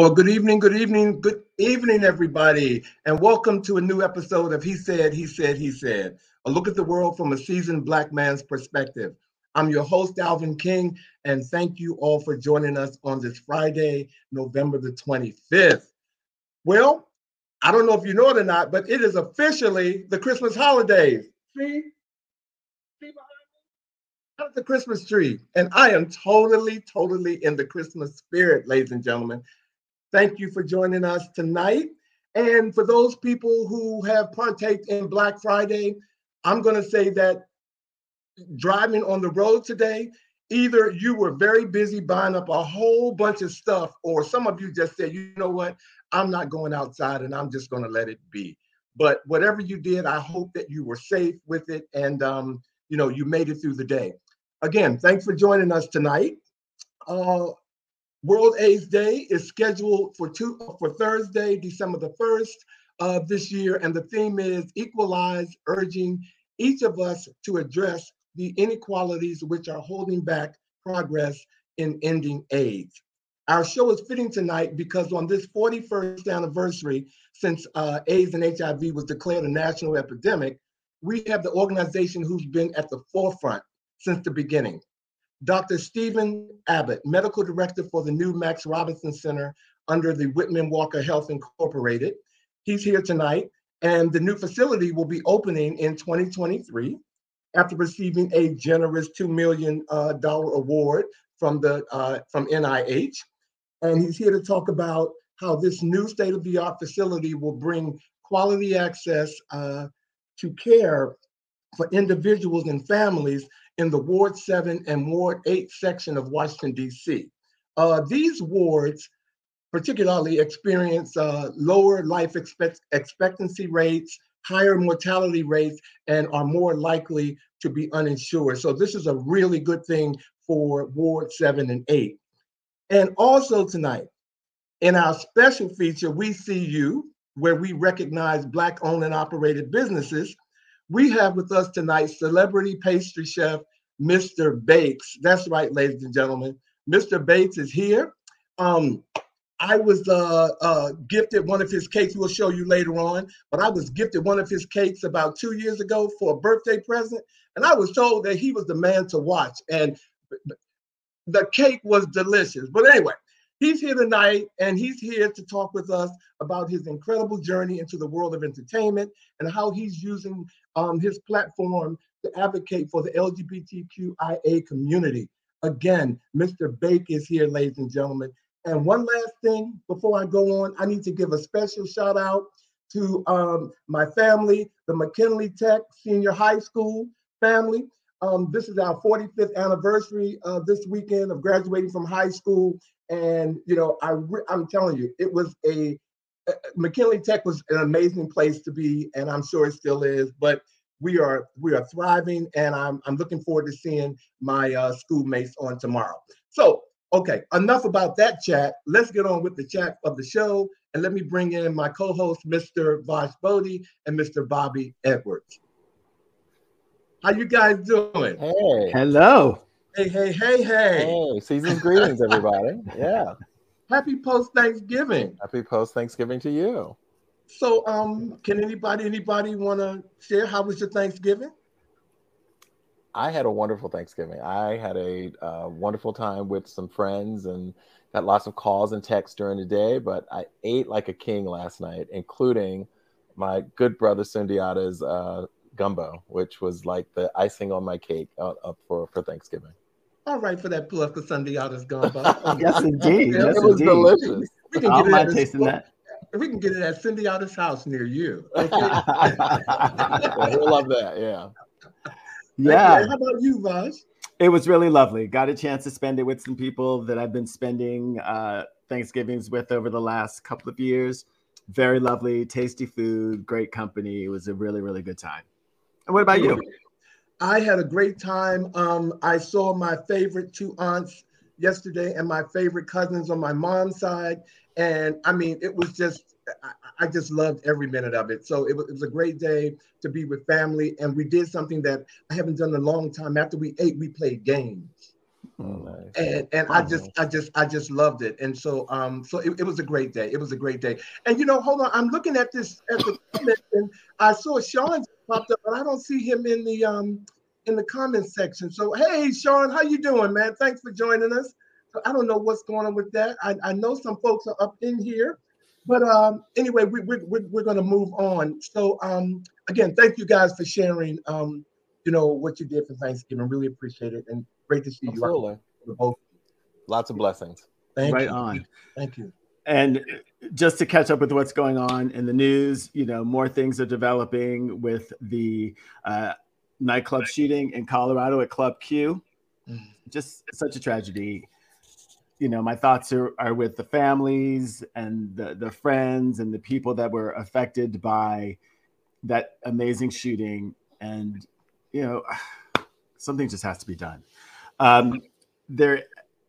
Well, good evening, good evening, good evening, everybody, and welcome to a new episode of He Said, He Said, He Said, a look at the world from a seasoned Black man's perspective. I'm your host, Alvin King, and thank you all for joining us on this Friday, November the 25th. Well, I don't know if you know it or not, but it is officially the Christmas holidays. See? See the Christmas tree. And I am totally, totally in the Christmas spirit, ladies and gentlemen. Thank you for joining us tonight. And for those people who have partaked in Black Friday, I'm going to say that driving on the road today, either you were very busy buying up a whole bunch of stuff, or some of you just said, you know what, I'm not going outside and I'm just going to let it be. But whatever you did, I hope that you were safe with it and um, you know you made it through the day. Again, thanks for joining us tonight. Uh, World AIDS Day is scheduled for two for Thursday, December the first of this year, and the theme is equalize, urging each of us to address the inequalities which are holding back progress in ending AIDS. Our show is fitting tonight because on this 41st anniversary since uh, AIDS and HIV was declared a national epidemic, we have the organization who's been at the forefront since the beginning. Dr. Stephen Abbott, Medical Director for the new Max Robinson Center under the Whitman Walker Health Incorporated. He's here tonight, and the new facility will be opening in 2023 after receiving a generous $2 million uh, award from, the, uh, from NIH. And he's here to talk about how this new state of the art facility will bring quality access uh, to care for individuals and families in the Ward 7 and Ward 8 section of Washington, D.C. Uh, these wards particularly experience uh, lower life expect- expectancy rates, higher mortality rates, and are more likely to be uninsured. So, this is a really good thing for Ward 7 and 8. And also tonight, in our special feature, We See You, where we recognize Black owned and operated businesses, we have with us tonight celebrity pastry chef Mr. Bates. That's right, ladies and gentlemen. Mr. Bates is here. Um, I was uh, uh, gifted one of his cakes. We'll show you later on. But I was gifted one of his cakes about two years ago for a birthday present, and I was told that he was the man to watch. And the cake was delicious. But anyway, he's here tonight, and he's here to talk with us about his incredible journey into the world of entertainment and how he's using um, his platform to advocate for the LGBTQIA community. Again, Mr. Bake is here, ladies and gentlemen. And one last thing before I go on, I need to give a special shout out to um, my family, the McKinley Tech Senior High School family. Um, this is our 45th anniversary uh, this weekend of graduating from high school. And, you know, I I'm telling you, it was a, uh, McKinley Tech was an amazing place to be, and I'm sure it still is. But we are we are thriving, and I'm I'm looking forward to seeing my uh, schoolmates on tomorrow. So, okay, enough about that chat. Let's get on with the chat of the show, and let me bring in my co-host, Mr. Vash Bodie and Mr. Bobby Edwards. How you guys doing? Hey. Hello. Hey, hey, hey, hey. Hey, season's greetings, everybody. Yeah. Happy post Thanksgiving. Happy post Thanksgiving to you. So, um, can anybody anybody want to share how was your Thanksgiving? I had a wonderful Thanksgiving. I had a uh, wonderful time with some friends and got lots of calls and texts during the day. But I ate like a king last night, including my good brother Sundiata's uh, gumbo, which was like the icing on my cake uh, up for for Thanksgiving. All right, for that plug for Sundiata's gumbo. yes, indeed. Yeah, yes, it was indeed. delicious. we can I get don't it mind at that. We can get it at Sundiata's house near you. Okay. yeah, he'll love that. Yeah. Yeah, Okay, How about you, Vaj? it was really lovely. Got a chance to spend it with some people that I've been spending uh, Thanksgivings with over the last couple of years. Very lovely, tasty food, great company. It was a really, really good time. And what about you? I had a great time. Um, I saw my favorite two aunts yesterday and my favorite cousins on my mom's side. And I mean, it was just, I, I just loved every minute of it. So it was, it was a great day to be with family. And we did something that I haven't done in a long time. After we ate, we played games. Oh, nice. And and oh, I just nice. I just I just loved it. And so um so it, it, was a great day. It was a great day. And you know, hold on, I'm looking at this at the comment and I saw Sean popped up, but I don't see him in the um in the comments section. So hey Sean, how you doing, man? Thanks for joining us. So I don't know what's going on with that. I, I know some folks are up in here, but um anyway, we, we, we, we're going to move on. So um again, thank you guys for sharing um you know what you did for Thanksgiving. Really appreciate it and great to see Absolutely. you. Both. Lots of blessings. Thank right you. on. Thank you. And just to catch up with what's going on in the news, you know, more things are developing with the uh, nightclub shooting in Colorado at Club Q. Mm. Just such a tragedy. You know, my thoughts are, are with the families and the, the friends and the people that were affected by that amazing shooting. And, you know, something just has to be done. Um, there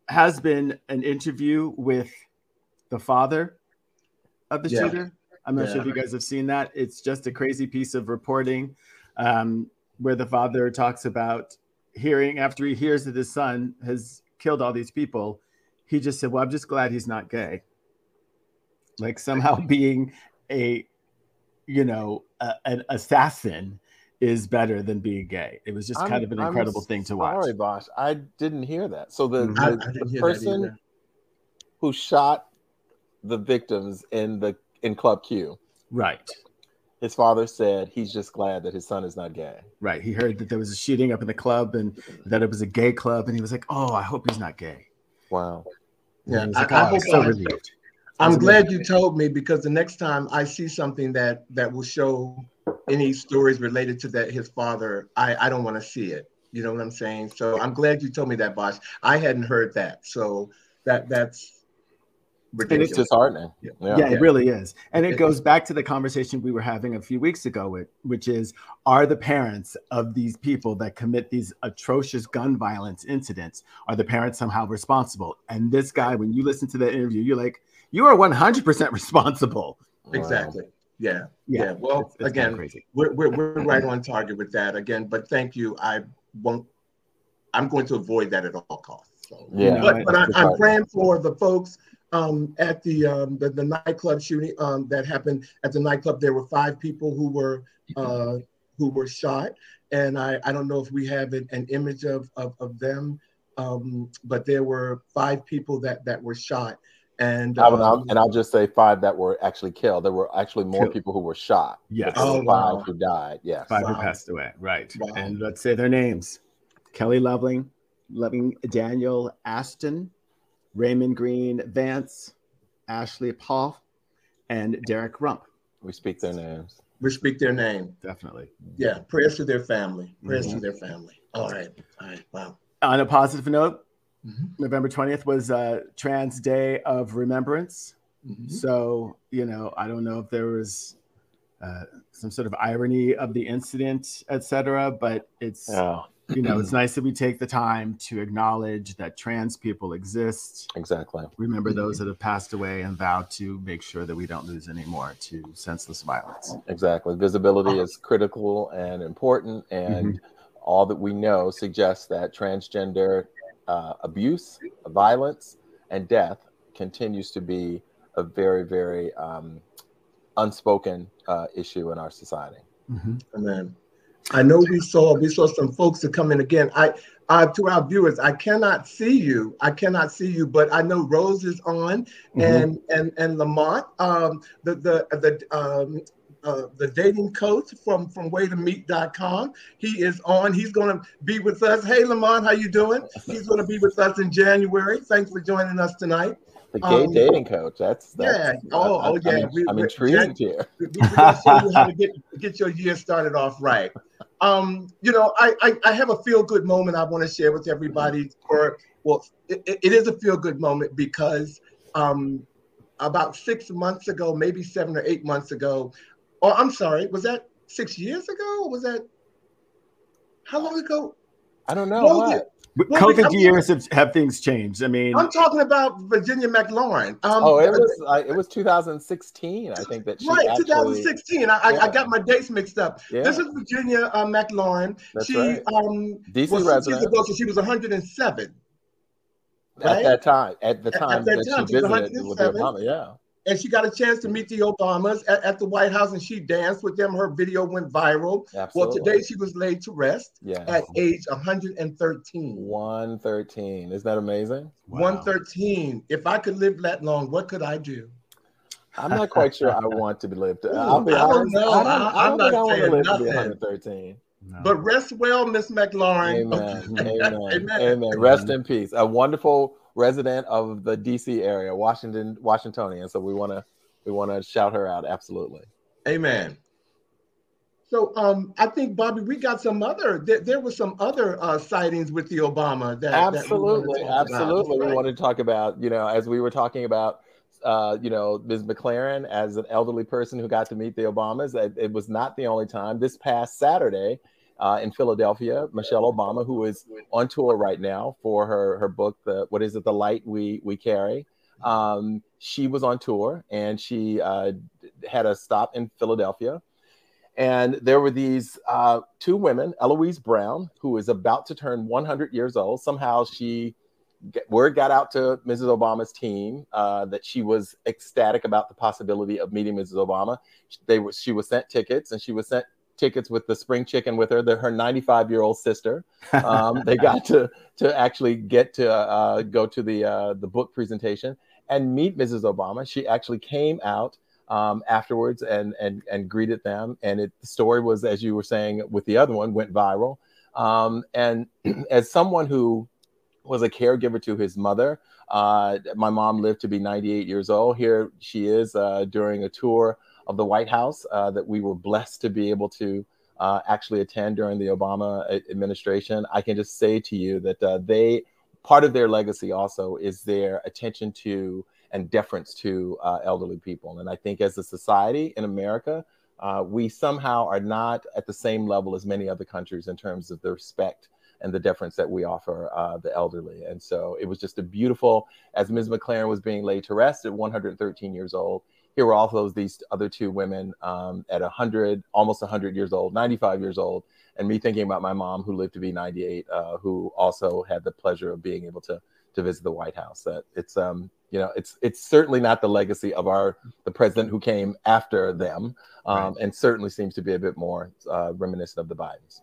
has been an interview with the father of the yeah. shooter. I'm not yeah. sure if you guys have seen that. It's just a crazy piece of reporting um, where the father talks about hearing after he hears that his son has killed all these people. He just said, "Well, I'm just glad he's not gay." Like somehow being a, you know, a, an assassin is better than being gay. It was just I'm, kind of an incredible I'm thing to watch. Sorry, Bosch, I didn't hear that. So the, the, I, I the person who shot the victims in the in Club Q, right? His father said he's just glad that his son is not gay. Right. He heard that there was a shooting up in the club and that it was a gay club, and he was like, "Oh, I hope he's not gay." Wow. Yeah, like, I, oh, I hope so relieved. I'm glad you told me because the next time I see something that that will show any stories related to that his father, I, I don't want to see it. You know what I'm saying? So I'm glad you told me that, Bosch. I hadn't heard that. So that that's ridiculous. And it's disheartening. Yeah. Yeah. yeah, it really is. And it goes back to the conversation we were having a few weeks ago, with, which is are the parents of these people that commit these atrocious gun violence incidents, are the parents somehow responsible? And this guy, when you listen to that interview, you're like, you are 100% responsible. Exactly. Wow. Yeah, yeah. yeah. Well, it's, it's again, we're, we're, we're right on target with that again. But thank you. I won't. I'm going to avoid that at all costs. So, yeah, but, but I, am praying for the folks um, at the, um, the, the nightclub shooting um, that happened at the nightclub. There were five people who were uh, who were shot, and I, I don't know if we have an, an image of of, of them, um, but there were five people that that were shot, and um, and I'll just say five that were actually killed. There were actually more killed. people who were shot. Yes, oh, five wow. who died. Yes, five wow. who passed away. Right, wow. and let's say their names: Kelly Loveling, Loving Daniel Aston, Raymond Green Vance, Ashley Paul, and Derrick Rump. We speak their names. We speak their name. Definitely. Yeah. Prayers to their family. Prayers mm-hmm. to their family. All right. All right. Wow. On a positive note, Mm-hmm. November 20th was a Trans Day of Remembrance. Mm-hmm. So, you know, I don't know if there was uh, some sort of irony of the incident, etc. But it's, oh. You know, it's nice that we take the time to acknowledge that trans people exist. Exactly. Remember mm-hmm. those that have passed away and vow to make sure that we don't lose any more to senseless violence. Exactly. Visibility is critical and important. And mm-hmm. all that we know suggests that transgender uh, abuse, violence, and death continues to be a very, very um, unspoken uh, issue in our society. Mm-hmm. Amen. I know we saw we saw some folks to come in again. I uh, to our viewers, I cannot see you. I cannot see you, but I know Rose is on, mm-hmm. and and and Lamont, um, the the the um, uh, the dating coach from from waytomeet.com. He is on. He's going to be with us. Hey, Lamont, how you doing? He's going to be with us in January. Thanks for joining us tonight. The gay um, dating coach. That's, that's yeah. Oh, I, oh yeah. I'm, we, I'm intrigued here. We, we, are show you how to get get your year started off right. Um, you know, I, I, I have a feel good moment I want to share with everybody. For well, it, it is a feel good moment because um, about six months ago, maybe seven or eight months ago, or I'm sorry. Was that six years ago? was that how long ago? I don't know. Well, COVID years have, have things changed. I mean, I'm talking about Virginia McLaurin. Um, oh, it was uh, it was 2016, I think that she right. Actually, 2016. I, yeah. I, got my dates mixed up. Yeah. This is Virginia uh, McLaurin. That's she right. um DC was resident. Ago, so she was 107. right? at that time. At the time at, at that, that time, she visited with Obama, yeah. And she got a chance to meet the Obamas at, at, the White House, and she danced with them. Her video went viral. Absolutely. Well, today she was laid to rest yeah. at age 113. 113. Isn't that amazing? Wow. 113. If I could live that long, what could I do? I'm not quite sure I want to be lived. I'll be I. Don't know. I don't, I don't I'm think I want to live nothing. to be 113. No. But rest well, Miss McLaurin. Amen. Amen. Amen. Amen. Rest in peace. A wonderful resident of the DC area, Washington, Washingtonian. So we want to we want to shout her out. Absolutely. Amen. So um, I think Bobby, we got some other. There, there were some other uh, sightings with the Obama. That absolutely, that we absolutely. About, right? We wanted to talk about. You know, as we were talking about uh, you know, Ms. McLaurin as an elderly person who got to meet the Obamas. It, it was not the only time. This past Saturday uh, in Philadelphia, Michelle Obama, who is on tour right now for her her book, the what is it, the light we we carry. Um, she was on tour and she uh, had a stop in Philadelphia. And there were these uh, two women, Eloise Brown, who is about to turn 100 years old. Somehow she word got out to Mrs. Obama's team uh, that she was ecstatic about the possibility of meeting Mrs. Obama. They were, she was sent tickets, and she was sent tickets with the spring chicken with her, the, her 95 year old sister. Um, they got to to actually get to uh, go to the uh, the book presentation and meet Mrs. Obama. She actually came out. Um, afterwards and and and greeted them and it the story was as you were saying with the other one went viral um, and as someone who was a caregiver to his mother. Uh, my mom lived to be 98 years old. Here she is uh, during a tour of the White House uh, that we were blessed to be able to uh, actually attend during the Obama administration. I can just say to you that uh, they, part of their legacy also is their attention to and deference to uh, elderly people. And I think as a society in America, we somehow are not at the same level as many other countries in terms of the respect and the deference that we offer uh, the elderly. And so it was just a beautiful, as Ms. McLaurin was being laid to rest at 113 years old, here were also these other two women um, at 100, almost 100 years old, 95 years old, and me thinking about my mom who lived to be 98, uh, who also had the pleasure of being able to to visit the White House. That it's um you know it's it's certainly not the legacy of our the president who came after them, um, right. and certainly seems to be a bit more uh, reminiscent of the Bidens.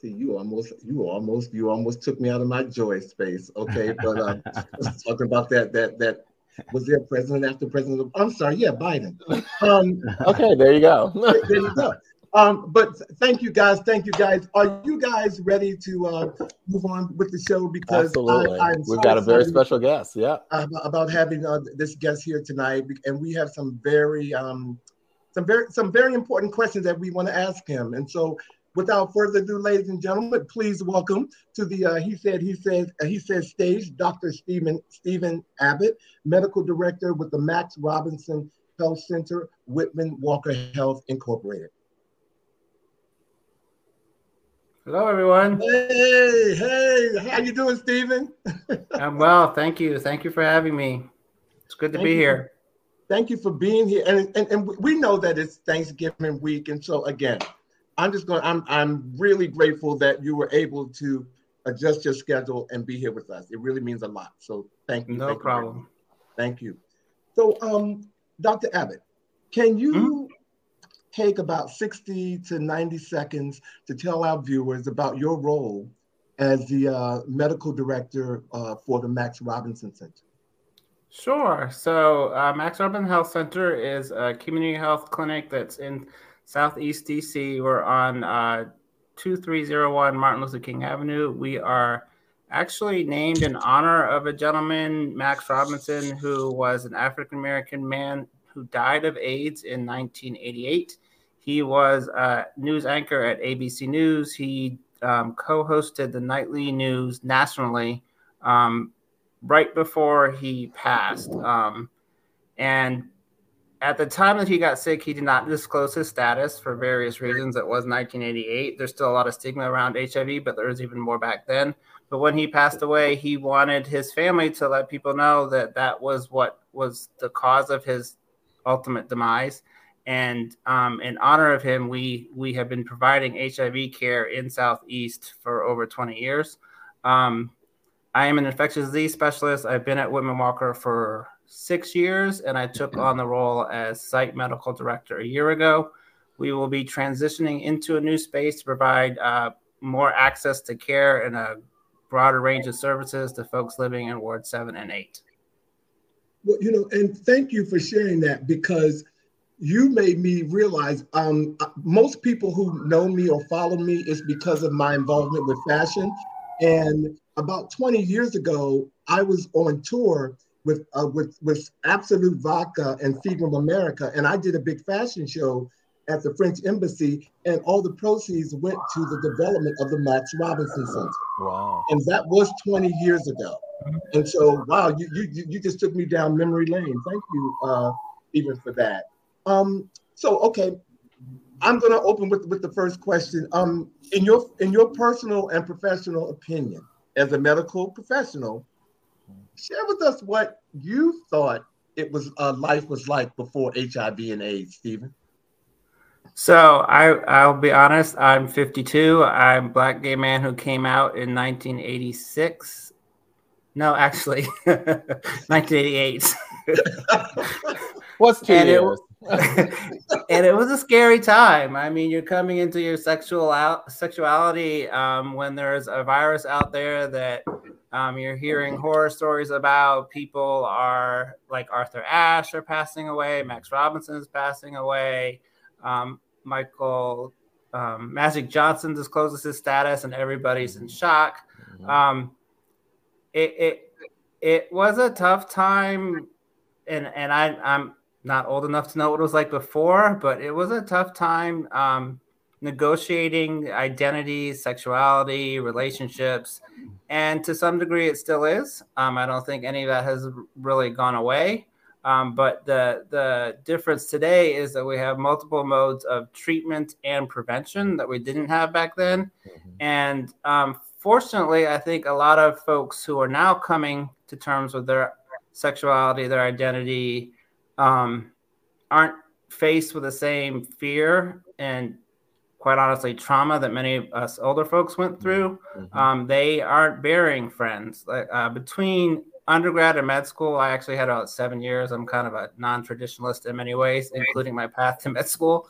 See, you almost, you almost, you almost took me out of my joy space. Okay, but uh, talking about that, that, that was there president after president? I'm sorry, yeah, Biden. Um, okay, there you go. there you go. Um, but thank you guys, thank you guys. Are you guys ready to uh, move on with the show? Because Absolutely. I, we've got a very special guest. Yeah, about having uh, this guest here tonight, and we have some very, um, some very, some very important questions that we want to ask him. And so without further ado, ladies and gentlemen, please welcome to the uh, he said he says uh, he says stage Dr. Stephen Stephen Abbott, medical director with the Max Robinson Health Center, Whitman Walker Health Incorporated. Hello, everyone. Hey, hey, how you doing, Stephen? I'm well, thank you. Thank you for having me. It's good to thank be you. here. Thank you for being here, and, and and we know that it's Thanksgiving week, and so again, I'm just going. I'm I'm really grateful that you were able to adjust your schedule and be here with us. It really means a lot. So thank you. No thank problem. You thank you. So, um, Dr. Abbott, can you mm-hmm. take about 60 to 90 seconds to tell our viewers about your role as the uh, medical director uh, for the Max Robinson Center? Sure. So, uh, Max Robinson Health Center is a community health clinic that's in Southeast DC. We're on uh, 2301 Martin Luther King Avenue. We are actually named in honor of a gentleman, Max Robinson, who was an African American man who died of AIDS in 1988. He was a news anchor at ABC News. He um, co hosted the nightly news nationally um, right before he passed. Um, and at the time that he got sick, he did not disclose his status for various reasons. It was 1988. There's still a lot of stigma around HIV, but there was even more back then. But when he passed away, he wanted his family to let people know that that was what was the cause of his ultimate demise. And um, in honor of him, we we have been providing HIV care in Southeast for over 20 years. Um, I am an infectious disease specialist. I've been at Whitman Walker for six years, and I took on the role as site medical director a year ago. We will be transitioning into a new space to provide uh, more access to care and a broader range of services to folks living in Ward 7 and 8. Well, you know, and thank you for sharing that because you made me realize um, most people who know me or follow me is because of my involvement with fashion. And about 20 years ago, I was on tour with uh, with with Absolut Vodka and Seagram America, and I did a big fashion show at the French Embassy, and all the proceeds went to the development of the Max Robinson Center. Wow! And that was 20 years ago. And so, wow, you you you just took me down memory lane. Thank you, uh, even for that. Um, so okay, I'm going to open with with the first question. Um, in your in your personal and professional opinion, as a medical professional, share with us what you thought it was uh, life was like before HIV and AIDS, Stephen. So I I'll be honest. I'm 52. I'm a black gay man who came out in 1986. No, actually, 1988. What's two and years? It, and it was a scary time. I mean, you're coming into your sexual out, sexuality um, when there's a virus out there that um, you're hearing horror stories about. People are like Arthur Ashe are passing away. Max Robinson is passing away. Um, Michael um, Magic Johnson discloses his status, and everybody's in shock. Mm-hmm. Um, it, it it was a tough time, and and I I'm not old enough to know what it was like before, but it was a tough time um, negotiating identity, sexuality, relationships, and to some degree, it still is. Um, I don't think any of that has really gone away. Um, but the the difference today is that we have multiple modes of treatment and prevention that we didn't have back then. Mhm. And um, fortunately, I think a lot of folks who are now coming to terms with their sexuality, their identity, um, aren't faced with the same fear and quite honestly trauma that many of us older folks went through. Mhm. Um, they aren't bearing friends. Like uh, between undergrad and med school, I actually had about seven years. I'm kind of a non-traditionalist in many ways, including my path to med school.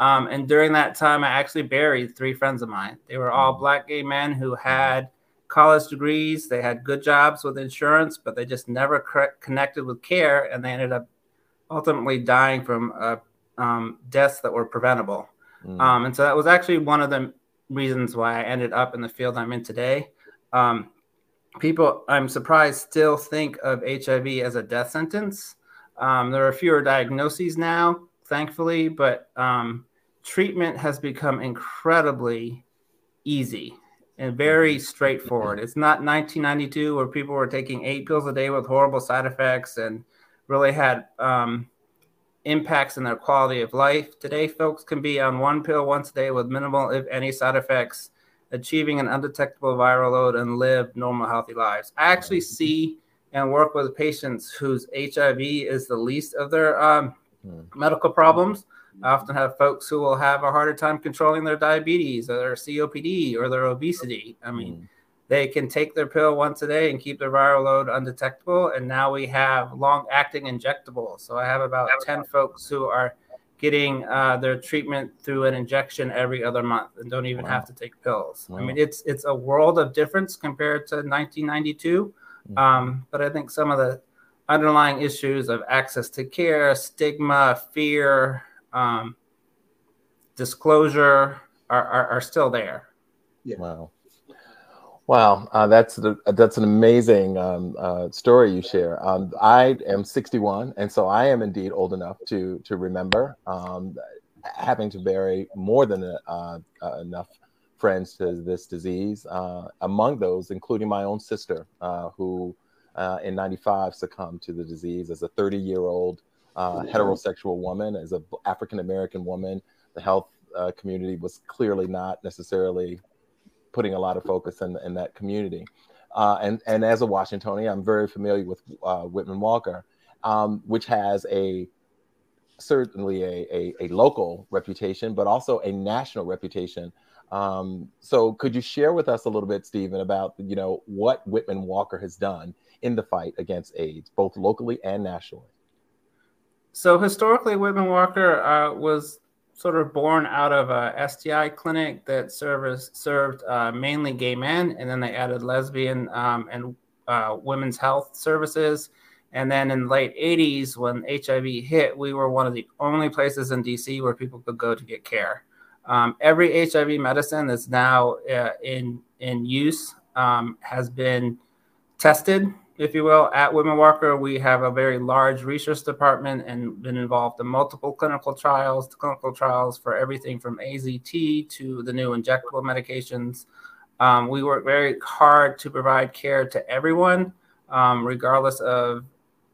Um, and during that time, I actually buried three friends of mine. They were all black gay men who had college degrees. They had good jobs with insurance, but they just never connected with care, and they ended up ultimately dying from uh, um, deaths that were preventable. Mm. Um, and so that was actually one of the reasons why I ended up in the field I'm in today. Um, people, I'm surprised, still think of HIV as a death sentence. Um, there are fewer diagnoses now, thankfully, but um, treatment has become incredibly easy and very straightforward. It's not 1992 where people were taking eight pills a day with horrible side effects and really had um, impacts in their quality of life. Today, folks can be on one pill once a day with minimal, if any, side effects, achieving an undetectable viral load and live normal, healthy lives. I actually see and work with patients whose HIV is the least of their um, Mm. medical problems. I often have folks who will have a harder time controlling their diabetes or their COPD or their obesity. I mean, Mm. They can take their pill once a day and keep their viral load undetectable. And now we have long acting injectables. So I have about 10 folks who are getting uh, their treatment through an injection every other month and don't even Wow. have to take pills. I mean, it's it's a world of difference compared to 1992. Mhm. Um, but I think some of the underlying issues of access to care, stigma, fear, um, disclosure are, are, are still there. Yeah. Wow. Wow, uh, that's the, that's an amazing um, uh, story you share. Um, I am 61, and so I am indeed old enough to to remember um, having to bury more than uh, uh, enough friends to this disease. Uh, among those, including my own sister, uh, who uh, in '95 succumbed to the disease as a 30 year old uh, heterosexual woman, as an African American woman. The health uh, community was clearly not necessarily putting a lot of focus in, in that community. Uh, and, and as a Washingtonian, I'm very familiar with uh, Whitman Walker, um, which has a certainly a, a, a, local reputation, but also a national reputation. Um, so could you share with us a little bit, Stephen, about you know what Whitman Walker has done in the fight against AIDS, both locally and nationally? So historically, Whitman Walker uh, was sort of born out of a STI clinic that service, served uh, mainly gay men, and then they added lesbian um, and uh, women's health services. And then in the late 80s, when HIV hit, we were one of the only places in DC where people could go to get care. Um, every HIV medicine that's now uh, in in use um, has been tested, if you will. At Whitman Walker, we have a very large research department and been involved in multiple clinical trials, clinical trials for everything from AZT to the new injectable medications. Um, we work very hard to provide care to everyone, um, regardless of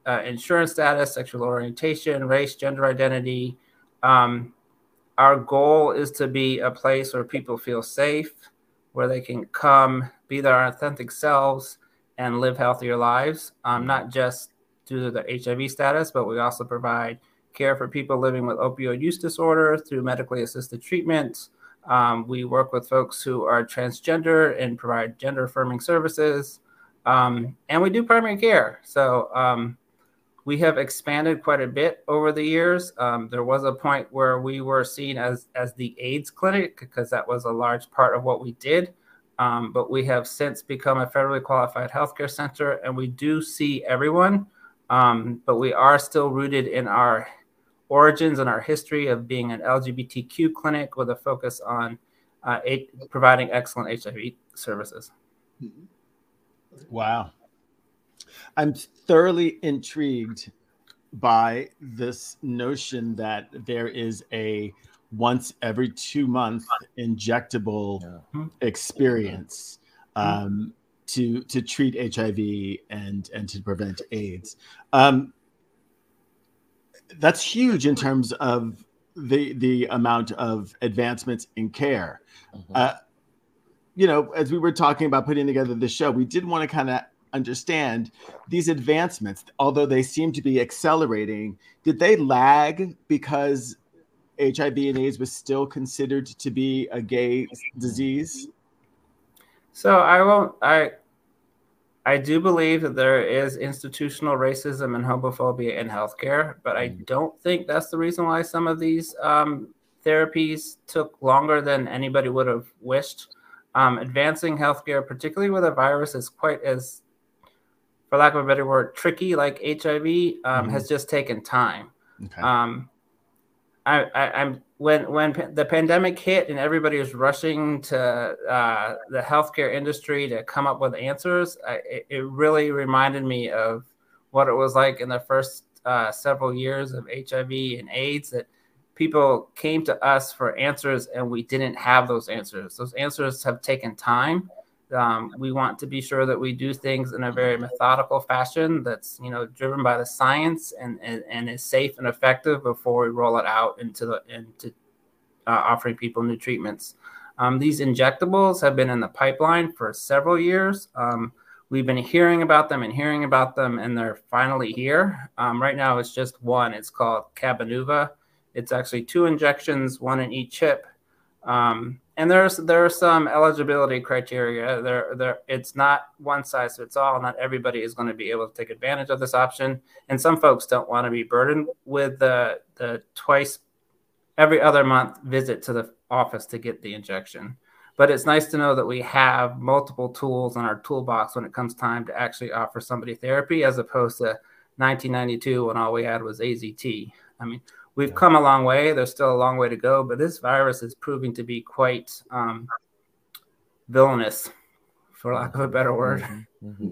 uh, insurance status, sexual orientation, race, gender identity. Um, our goal is to be a place where people feel safe, where they can come, be their authentic selves, and live healthier lives, um, not just due to their HIV status, but we also provide care for people living with opioid use disorder through medically assisted treatment. Um, we work with folks who are transgender and provide gender affirming services. Um, and we do primary care. So um, we have expanded quite a bit over the years. Um, there was a point where we were seen as as the AIDS clinic because that was a large part of what we did. Um, but we have since become a federally qualified healthcare center, and we do see everyone. Um, but we are still rooted in our origins and our history of being an LGBTQ clinic with a focus on uh, a- providing excellent HIV services. Wow. I'm thoroughly intrigued by this notion that there is a once every two month injectable yeah. experience um, to to treat HIV and and to prevent AIDS. Um, that's huge in terms of the the amount of advancements in care. Mm-hmm. Uh, you know, as we were talking about putting together the show, we did want to kind of understand these advancements, although they seem to be accelerating, did they lag because HIV and AIDS was still considered to be a gay disease? So I won't. I I do believe that there is institutional racism and homophobia in healthcare, but I mm. don't think that's the reason why some of these um, therapies took longer than anybody would have wished. Um, advancing healthcare, particularly with a virus, is quite as for lack of a better word, tricky like HIV um, mm-hmm. has just taken time. Okay. Um, I, I, am when when the pandemic hit and everybody was rushing to uh, the healthcare industry to come up with answers. I, it, it, really reminded me of what it was like in the first uh, several years of HIV and AIDS. That people came to us for answers and we didn't have those answers. Those answers have taken time um, we want to be sure that we do things in a very methodical fashion that's you know driven by the science and, and, and is safe and effective before we roll it out into the into uh, offering people new treatments. Um, these injectables have been in the pipeline for several years. Um, we've been hearing about them and hearing about them, and they're finally here. Um, right now, it's just one. It's called Cabenuva. It's actually two injections, one in each hip. Um, and there's there are some eligibility criteria. There there it's not one size fits all. Not everybody is going to be able to take advantage of this option, and some folks don't want to be burdened with the the twice every other month visit to the office to get the injection. But it's nice to know that we have multiple tools in our toolbox when it comes time to actually offer somebody therapy, as opposed to 1992 when all we had was AZT. I mean, we've yeah. come a long way. There's still a long way to go, but this virus is proving to be quite um, villainous, for lack of a better word. Mm-hmm. Mm-hmm.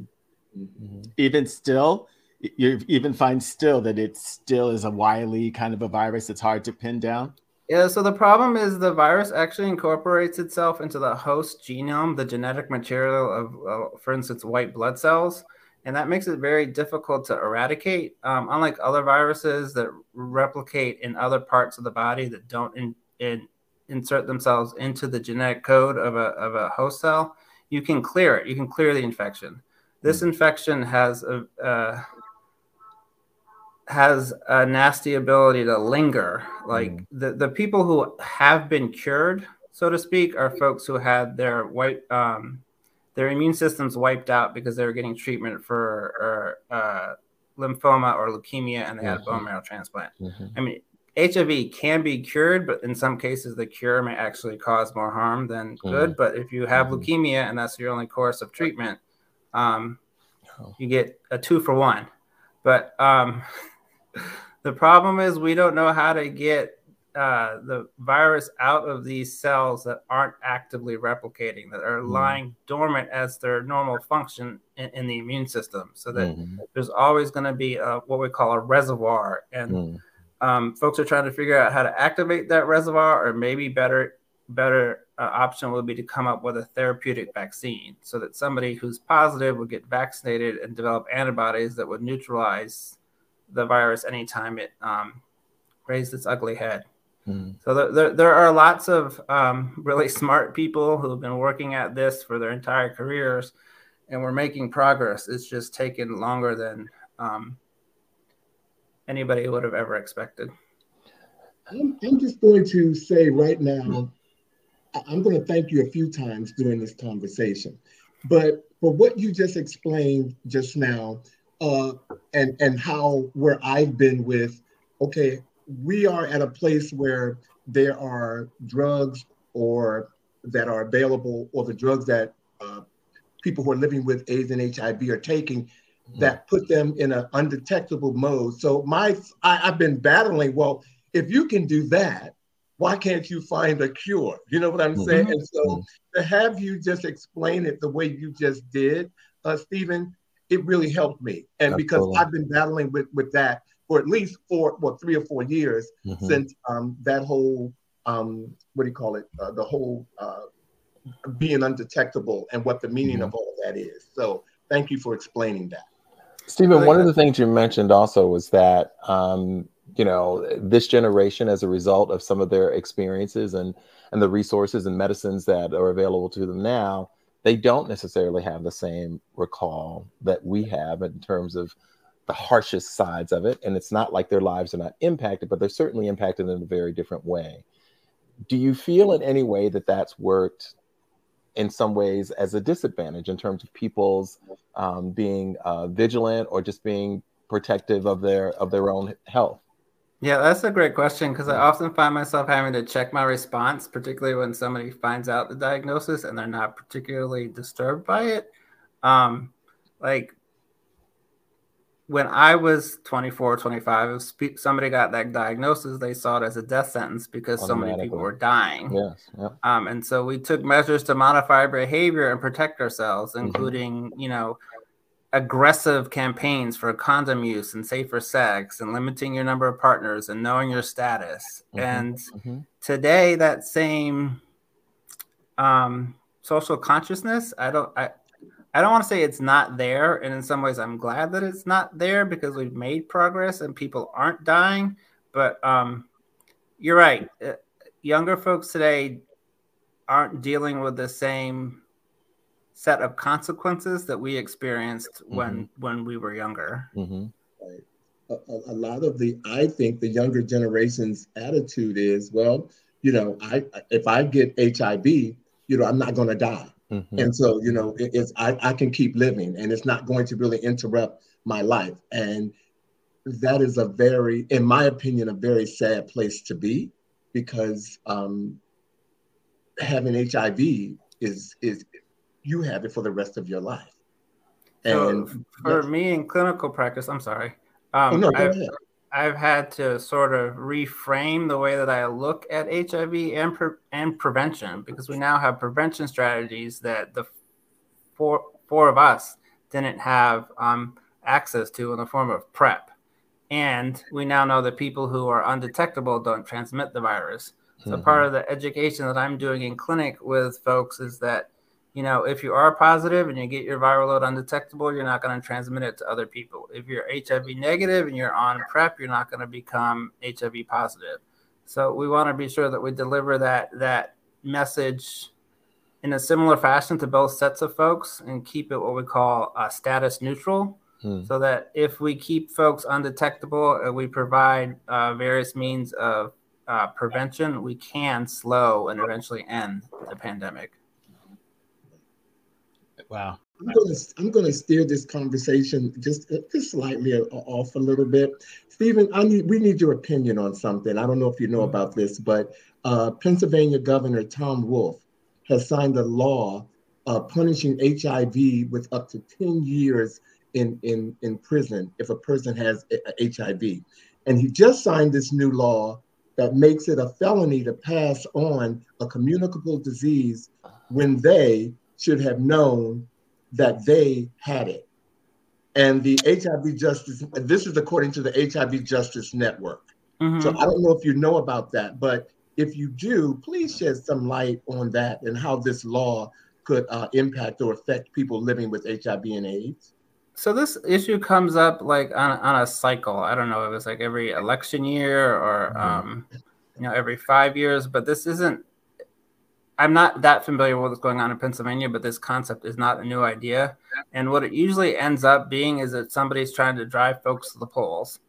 mm-hmm. Even still, you even find still that it still is a wily kind of a virus. It's hard to pin down. Yeah, so the problem is the virus actually incorporates itself into the host genome, the genetic material of, uh, for instance, white blood cells and that makes it very difficult to eradicate. Um, unlike other viruses that replicate in other parts of the body that don't in, in, insert themselves into the genetic code of a, of a host cell, you can clear it. You can clear the infection. This mm infection has a, uh, has a nasty ability to linger. Like mm. the, the people who have been cured, so to speak, are folks who had their white um, their immune systems wiped out because they were getting treatment for or, uh, lymphoma or leukemia and they had mm-hmm. a bone marrow transplant. Mm-hmm. I mean, HIV can be cured, but in some cases, the cure may actually cause more harm than mm-hmm. good. But if you have mm-hmm. leukemia and that's your only course of treatment, um, oh. you get a two for one. But um, the problem is we don't know how to get uh, the virus out of these cells that aren't actively replicating, that are mm. lying dormant as their normal function in, in the immune system. So that mm-hmm. there's always going to be a, what we call a reservoir. And mm. um, folks are trying to figure out how to activate that reservoir, or maybe better better uh, option would be to come up with a therapeutic vaccine so that somebody who's positive would get vaccinated and develop antibodies that would neutralize the virus anytime it um, raised its ugly head. Mm. So there, there are lots of um, really smart people who have been working at this for their entire careers, and we're making progress. It's just taken longer than um, anybody would have ever expected. I'm, I'm just going to say right now, I'm going to thank you a few times during this conversation, but for what you just explained just now, uh, and and how where I've been with, okay, we are at a place where there are drugs or that are available, or the drugs that uh, people who are living with AIDS and HIV are taking mm-hmm. that put them in an undetectable mode. So my I, have been battling. Well, if you can do that, why can't you find a cure? You know what I'm mm-hmm. saying? And so mm-hmm. to have you just explain it the way you just did, uh, Stephen, it really helped me. And Absolutely. because I've been battling with with that for at least four, well, three or four years mm-hmm. since um, that whole, um, what do you call it? Uh, the whole uh, being undetectable and what the meaning mm-hmm. of all of that is. So thank you for explaining that. Stephen, one of the things you mentioned also was that, um, you know, this generation, as a result of some of their experiences and and the resources and medicines that are available to them now, they don't necessarily have the same recall that we have in terms of the harshest sides of it. And it's not like their lives are not impacted, but they're certainly impacted in a very different way. Do you feel in any way that that's worked in some ways as a disadvantage in terms of people's um, being uh, vigilant or just being protective of their of their own health? Yeah, that's a great question because I often find myself having to check my response, particularly when somebody finds out the diagnosis and they're not particularly disturbed by it. Um, like when I was 24, 25, if somebody got that diagnosis, they saw it as a death sentence because so many people were dying. Yes. Yep. Um, and so we took measures to modify behavior and protect ourselves, mm-hmm. including, mm-hmm. you know, aggressive campaigns for condom use and safer sex and limiting your number of partners and knowing your status. Mm-hmm. And mm-hmm. today, that same um, social consciousness, I don't, I, I don't want to say it's not there, and in some ways, I'm glad that it's not there because we've made progress and people aren't dying. But um, you're right. Uh, younger folks today aren't dealing with the same set of consequences that we experienced mm-hmm. when when we were younger. Mm-hmm. Right. A, a, lot of the, I think, the younger generation's attitude is, well, you know, I if I get HIV, you know, I'm not going to die. Mm-hmm. And so, you know, it, it's I, I can keep living and it's not going to really interrupt my life. And that is a very, in my opinion, a very sad place to be because um, having HIV is is you have it for the rest of your life. And so for yes. me in clinical practice, I'm sorry. Um, oh, no, I've, I've had to sort of reframe the way that I look at HIV and pre- and prevention because we now have prevention strategies that the four four of us didn't have um, access to in the form of PrEP, and we now know that people who are undetectable don't transmit the virus. So mm-hmm. part of the education that I'm doing in clinic with folks is that you know, if you are positive and you get your viral load undetectable, you're not going to transmit it to other people. If you're HIV negative and you're on PrEP, you're not going to become HIV positive. So we want to be sure that we deliver that that message in a similar fashion to both sets of folks and keep it what we call uh, status neutral. hmm. so that if we keep folks undetectable and we provide uh, various means of uh, prevention, we can slow and eventually end the pandemic. Wow. I'm going to I'm to steer this conversation just just slightly off a little bit. Stephen, I need we need your opinion on something. I don't know if you know mm-hmm. about this, but uh, Pennsylvania Governor Tom Wolf has signed a law uh, punishing HIV with up to 10 years in, in, in prison if a person has HIV. And he just signed this new law that makes it a felony to pass on a communicable disease when they should have known that they had it. And the HIV Justice, this is according to the HIV Justice Network. Mm-hmm. So I don't know if you know about that, but if you do, please shed some light on that and how this law could uh, impact or affect people living with HIV and AIDS. So this issue comes up like on, on a cycle. I don't know if it's like every election year or mm-hmm. um, you know every five years, but this isn't. I'm not that familiar with what's going on in Pennsylvania, but this concept is not a new idea. And what it usually ends up being is that somebody's trying to drive folks to the polls.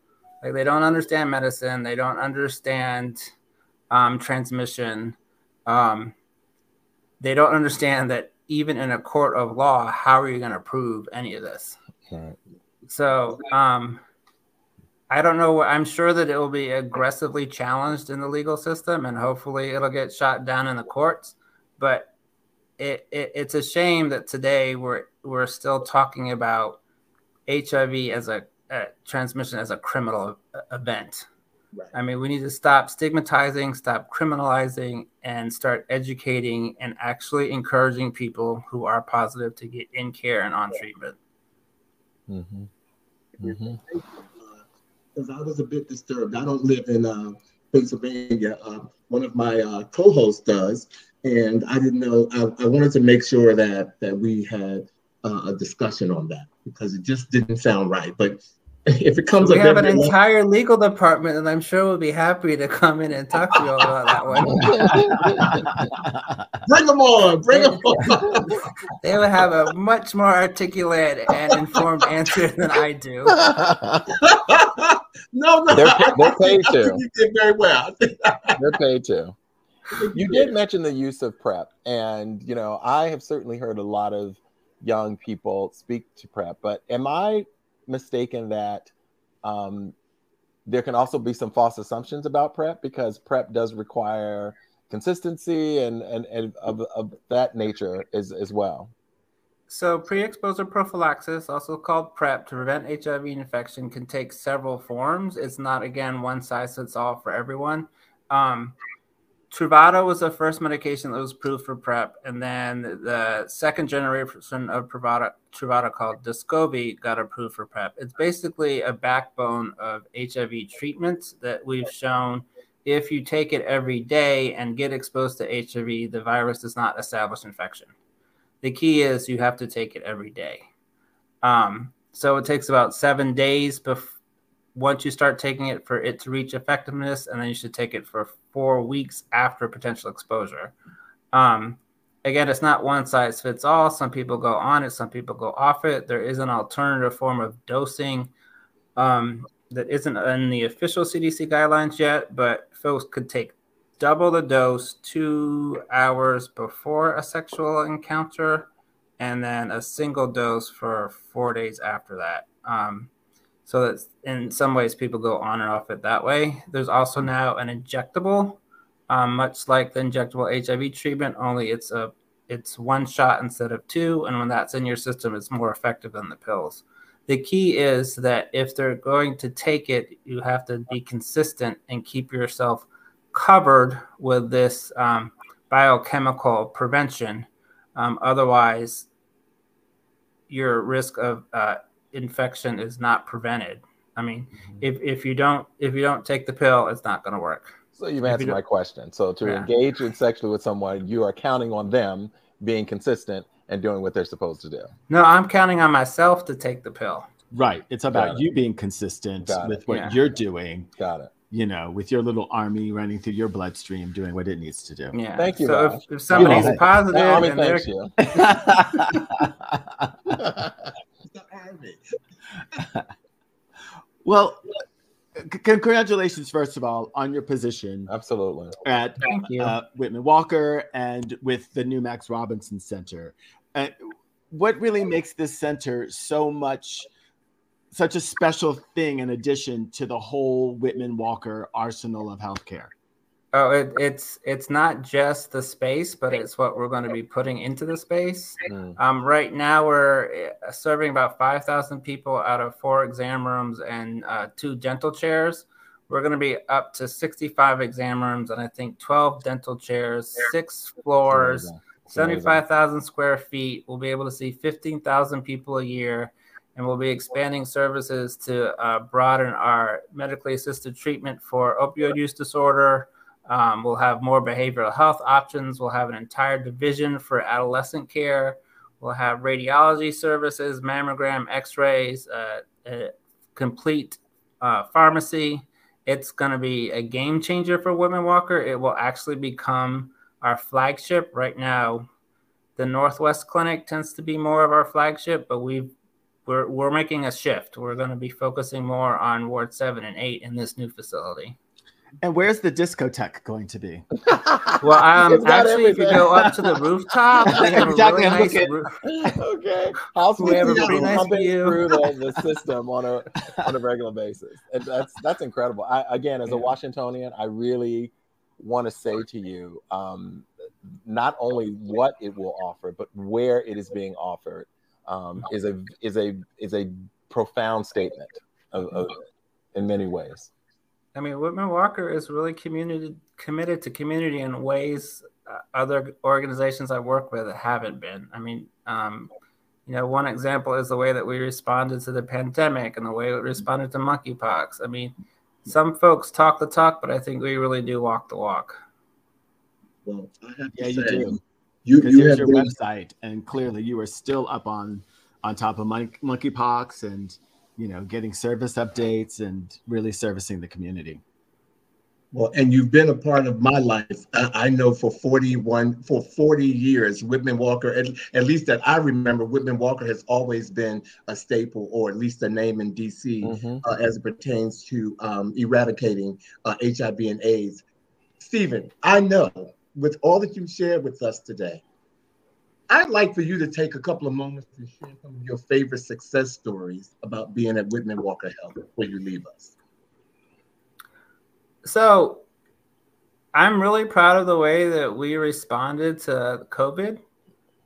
Like they don't understand medicine, they don't understand um, transmission. Um, they don't understand that even in a court of law, how are you going to prove any of this? Right. So um, I don't know. I'm sure that it will be aggressively challenged in the legal system, and hopefully it'll get shot down in the courts. But it, it, it's a shame that today we're we're still talking about HIV as a, a transmission as a criminal event. Right. I mean, we need to stop stigmatizing, stop criminalizing, and start educating and actually encouraging people who are positive to get in care and on treatment. Mm-hmm. Mm-hmm. Because I was a bit disturbed. I don't live in uh, Pennsylvania. Uh, one of my uh, co-hosts does, and I didn't know. I, I, wanted to make sure that that we had uh, a discussion on that because it just didn't sound right. But if it comes we have an entire legal department and i'm sure we'll be happy to come in and talk to you all about that one. Bring them on bring them on. They will have a much more articulate and informed answer than i do. No no. They're, they're paid to. you did very well. They're paid to you did mention the use of prep and you know i have certainly heard a lot of young people speak to prep but am i mistaken that um, there can also be some false assumptions about prep because prep does require consistency and and, and of, of that nature as, as well. So pre-exposure prophylaxis, also called PrEP, to prevent HIV infection, can take several forms. It's not again one size fits all for everyone. Um, Truvada was the first medication that was approved for PrEP, and then the second generation of Truvada, Truvada called Descovy got approved for PrEP. It's basically a backbone of HIV treatments that we've shown if you take it every day and get exposed to HIV, the virus does not establish infection. The key is you have to take it every day. Um, so it takes about seven days before once you start taking it for it to reach effectiveness, and then you should take it for four weeks after potential exposure. Um, again, it's not one size fits all. Some people go on it, some people go off it. There is an alternative form of dosing um, that isn't in the official CDC guidelines yet, but folks could take double the dose two hours before a sexual encounter and then a single dose for four days after that. Um, so that in some ways people go on and off it that way. There's also now an injectable, um, much like the injectable HIV treatment, only it's a it's one shot instead of two, and when that's in your system, it's more effective than the pills. The key is that if they're going to take it, you have to be consistent and keep yourself covered with this um, biochemical prevention. Um, otherwise, your risk of uh, infection is not prevented. I mean, mm-hmm. if, if you don't if you don't take the pill, it's not going to work. So you've answered you my question. So to yeah. engage in sexually with someone, you are counting on them being consistent and doing what they're supposed to do. No, I'm counting on myself to take the pill. Right. It's about you being consistent Got with it. what yeah. you're doing. Got it. You know, with your little army running through your bloodstream, doing what it needs to do. Yeah. Thank you. So if, if, somebody's positive, army thanks you. me. well, c- congratulations, first of all, on your position Absolutely. at Thank you. uh, Whitman Walker and with the new Max Robinson Center. Uh, what really makes this center so much, such a special thing in addition to the whole Whitman Walker arsenal of healthcare? Oh, it, it's it's not just the space, but it's what we're going to be putting into the space. Mm. Um, right now, we're uh, serving about five thousand people out of four exam rooms and uh, two dental chairs. We're going to be up to sixty-five exam rooms and I think twelve dental chairs, six floors, Amazing. It's amazing. seventy-five thousand square feet. We'll be able to see fifteen thousand people a year, and we'll be expanding services to uh, broaden our medically assisted treatment for opioid use disorder. Um, we'll have more behavioral health options. We'll have an entire division for adolescent care. We'll have radiology services, mammogram, X-rays, uh, a complete uh, pharmacy. It's going to be a game changer for Whitman Walker. It will actually become our flagship. Right now, the Northwest Clinic tends to be more of our flagship, but we've we're, we're making a shift. We're going to be focusing more on Ward 7 and 8 in this new facility. And where's the discotheque going to be? Well, um, It's actually, if you go up to the rooftop, we have Exactly, a I'm really nice roof. okay. House We have a people pretty nice pumping view. through the, the system on a on a regular basis. And that's that's incredible. I, again, as a Washingtonian, I really want to say to you, um, not only what it will offer, but where it is being offered um, is a is a is a profound statement of, of, in many ways. I mean, Whitman Walker is really community committed to community in ways uh, other organizations I work with haven't been. I mean, um, you know, one example is the way that we responded to the pandemic and the way we responded to monkeypox. I mean, some folks talk the talk, but I think we really do walk the walk. Well, I have to Yeah, you do. You, Because you here's have your been, website, and clearly you are still up on on top of mon- monkeypox and you know getting service updates and really servicing the community. well, and you've been a part of my life. I, I know for 41, for 40 years, Whitman Walker, at, at least that I remember, Whitman Walker has always been a staple or at least a name in DC Mhm. uh, as it pertains to um, eradicating uh, HIV and AIDS. Stephen, I know with all that you've shared with us today, I'd like for you to take a couple of moments to share some of your favorite success stories about being at Whitman Walker Health before you leave us. So I'm really proud of the way that we responded to COVID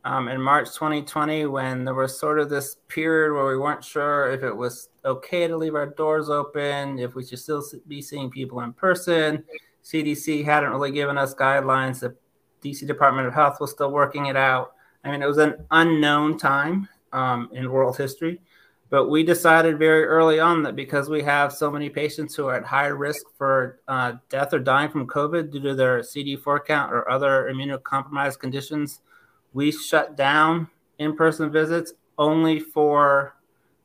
um, in March 2020 when there was sort of this period where we weren't sure if it was okay to leave our doors open, if we should still be seeing people in person. CDC hadn't really given us guidelines. The DC Department of Health was still working it out. I mean, it was an unknown time um, in world history. But we decided very early on that because we have so many patients who are at high risk for uh, death or dying from COVID due to their CD4 count or other immunocompromised conditions, we shut down in person visits only for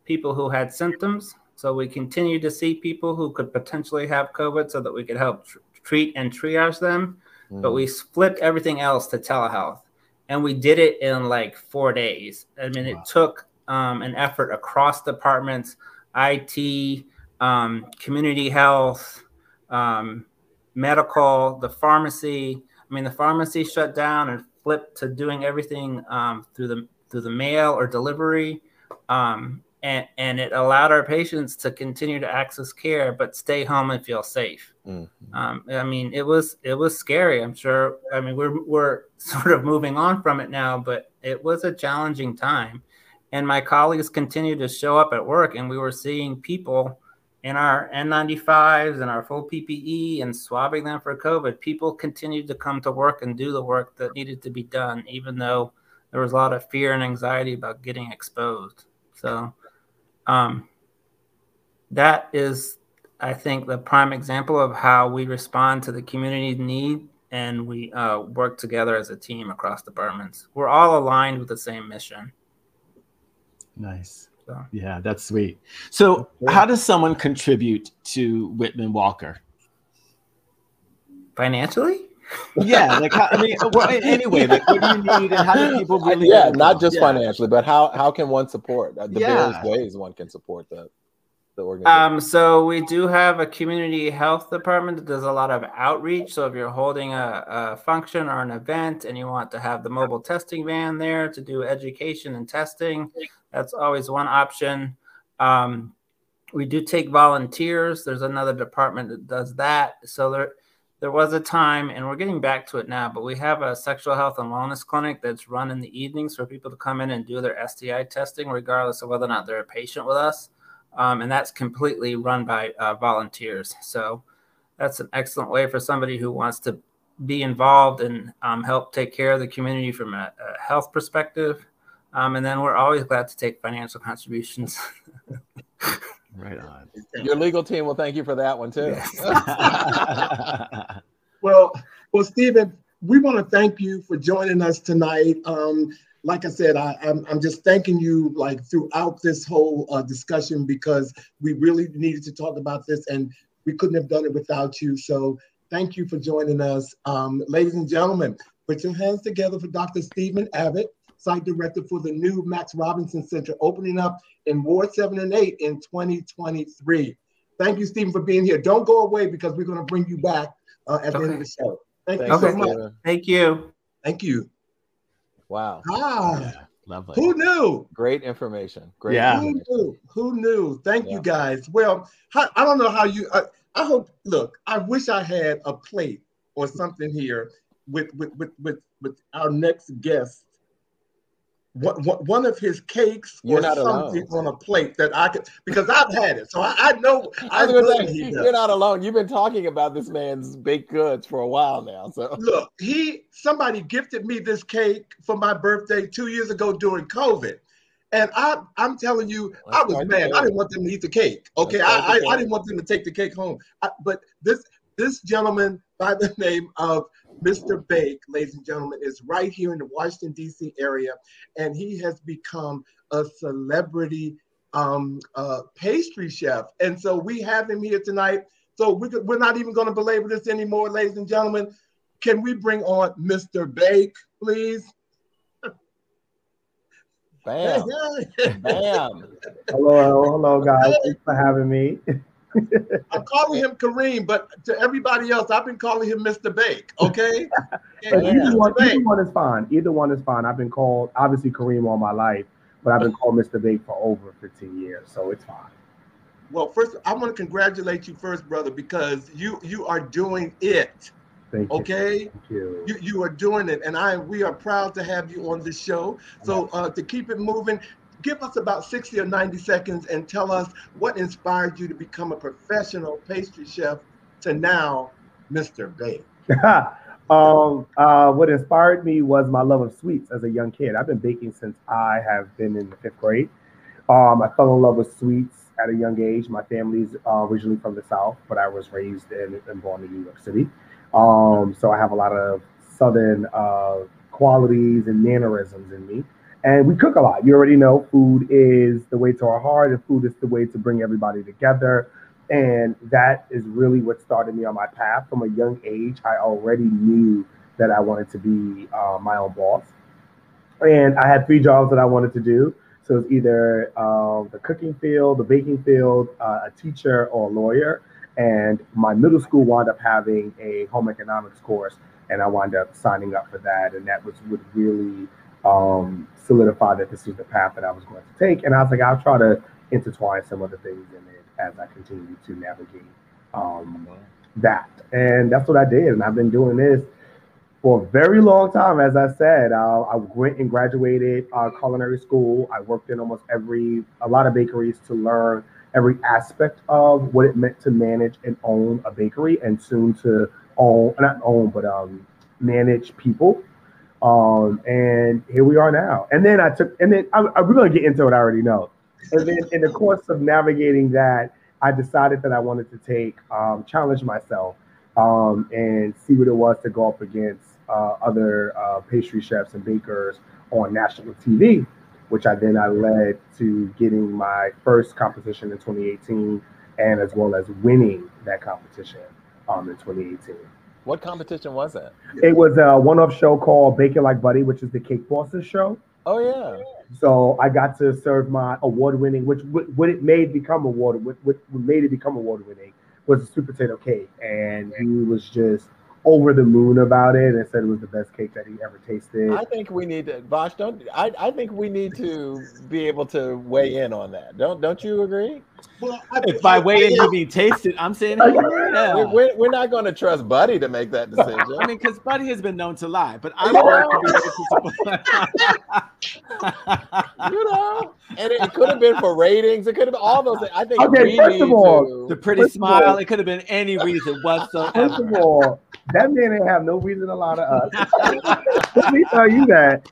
people who had symptoms. So we continued to see people who could potentially have COVID so that we could help tr- treat and triage them. But we flipped everything else to telehealth. And we did it in like four days. I mean, it took um, an effort across departments, IT, um, community health, um, medical, the pharmacy. I mean, the pharmacy shut down and flipped to doing everything um, through the through the mail or delivery, um, and and it allowed our patients to continue to access care but stay home and feel safe. Mhm. Um, I mean, it was it was scary. I'm sure. I mean, we're we're sort of moving on from it now, but it was a challenging time. And my colleagues continued to show up at work, and we were seeing people in our N95s and our full PPE and swabbing them for COVID. People continued to come to work and do the work that needed to be done, even though there was a lot of fear and anxiety about getting exposed. So, um, that is I think the prime example of how we respond to the community's need and we uh, work together as a team across departments. We're all aligned with the same mission. Nice. So. Yeah, that's sweet. So, how does someone contribute to Whitman Walker? Financially? yeah, like how, I mean, well, anyway, like what do you need, and how do people really? yeah, not just yeah. financially, but how how can one support uh, the Yeah. various ways one can support the the organization? Um, so we do have a community health department that does a lot of outreach. So if you're holding a, a function or an event and you want to have the mobile testing van there to do education and testing, that's always one option. Um, we do take volunteers. There's another department that does that. So there, there was a time, and we're getting back to it now, but we have a sexual health and wellness clinic that's run in the evenings for people to come in and do their STI testing, regardless of whether or not they're a patient with us um, and that's completely run by uh, volunteers. So that's an excellent way for somebody who wants to be involved and um, help take care of the community from a, a health perspective. Um, and then we're always glad to take financial contributions. Right on. Your legal team will thank you for that one too. Well, well, Stephen, we want to thank you for joining us tonight. Um, like I said, I, I'm, I'm just thanking you like throughout this whole uh, discussion because we really needed to talk about this and we couldn't have done it without you. So thank you for joining us. Um, ladies and gentlemen, put your hands together for Dr. Stephen Abbott, site director for the new Max Robinson Center opening up in Ward 7 and 8 in 2023. Thank you, Stephen, for being here. Don't go away because we're going to bring you back uh, at the end of the show. Thank you so Okay. much. Thank you. Thank you. Wow, Ah, lovely. who knew? great information. Great. Yeah. Who knew? Who knew? Thank Yeah. you guys. Well, how, I don't know how you. I, I hope. Look, I wish I had a plate or something here with with with with, with our next guest. One, one one of his cakes You're or something alone. on a plate that I could because I've had it, so I, I know. I was know say, you're not alone. You've been talking about this man's baked goods for a while now. So Look, he somebody gifted me this cake for my birthday two years ago during COVID. And I, I'm telling you, I was mad. I didn't want them to eat the cake. Okay, I, I, I didn't want them to take the cake home. I, but this this gentleman by the name of Mr. Bake, ladies and gentlemen, is right here in the Washington D.C. area, and he has become a celebrity um, uh, pastry chef. And so we have him here tonight. So we could, we're not even going to belabor this anymore, ladies and gentlemen. Can we bring on Mr. Bake, please? bam, bam. Hello, hello, guys. Thanks for having me. I'm calling him Kareem, but to everybody else, I've been calling him Mr. Bake. Okay. And Either, one, either one is fine. Either one is fine. I've been called obviously Kareem all my life, but I've been called Mr. Bake for over 15 years, so it's fine. Well, first, I want to congratulate you first, brother, because you you are doing it. Thank you. Okay. Thank you. You, you are doing it, and I we are proud to have you on the show. So uh, to keep it moving, give us about 60 or 90 seconds and tell us what inspired you to become a professional pastry chef to now Mr. Bake. um, uh, what inspired me was my love of sweets as a young kid. I've been baking since I have been in the fifth grade. Um, I fell in love with sweets at a young age. My family's uh, originally from the South, but I was raised in, and born in New York City. Um, so I have a lot of Southern uh, qualities and mannerisms in me. And we cook a lot. You already know food is the way to our heart, and food is the way to bring everybody together. And that is really what started me on my path. From a young age, I already knew that I wanted to be uh, my own boss. And I had three jobs that I wanted to do. So it's either uh, the cooking field, the baking field, uh, a teacher, or a lawyer. And my middle school wound up having a home economics course, and I wound up signing up for that. And that was what really um, solidified that this was the path that I was going to take. And I was like, I'll try to intertwine some other things in it as I continue to navigate um, that. And that's what I did. And I've been doing this for a very long time. As I said, uh, I went and graduated uh, culinary school. I worked in almost every, a lot of bakeries to learn every aspect of what it meant to manage and own a bakery and soon to own, not own, but um, manage people. Um, and here we are now. And then I took, and then I'm, I'm going to get into it. I already know. And then in the course of navigating that, I decided that I wanted to take, um, challenge myself um, and see what it was to go up against uh, other uh, pastry chefs and bakers on national TV, which I then I led to getting my first competition in 2018, and as well as winning that competition um, in 2018. What competition was it? It was a one-off show called Baking Like Buddy, which is the Cake Bosses show. Oh yeah. So I got to serve my award-winning, which what it made become award, what, what made it become award-winning was a sweet potato cake, and he was just over the moon about it and said it was the best cake that he ever tasted. I think we need to Vosh, don't I, I think we need to be able to weigh in on that. Don't don't you agree? Well, I, If by I- way I- in you mean tasted, I'm saying yeah. We're, we're, we're not going to trust Buddy to make that decision. I mean, because Buddy has been known to lie, but I You would like to be able to you know, and it, it could have been for ratings. It could have been all those. Things. I think Okay, we first need of all, the pretty First of all- smile. It could have been any reason First of all, that man ain't have no reason to lie to us. Let me tell you that.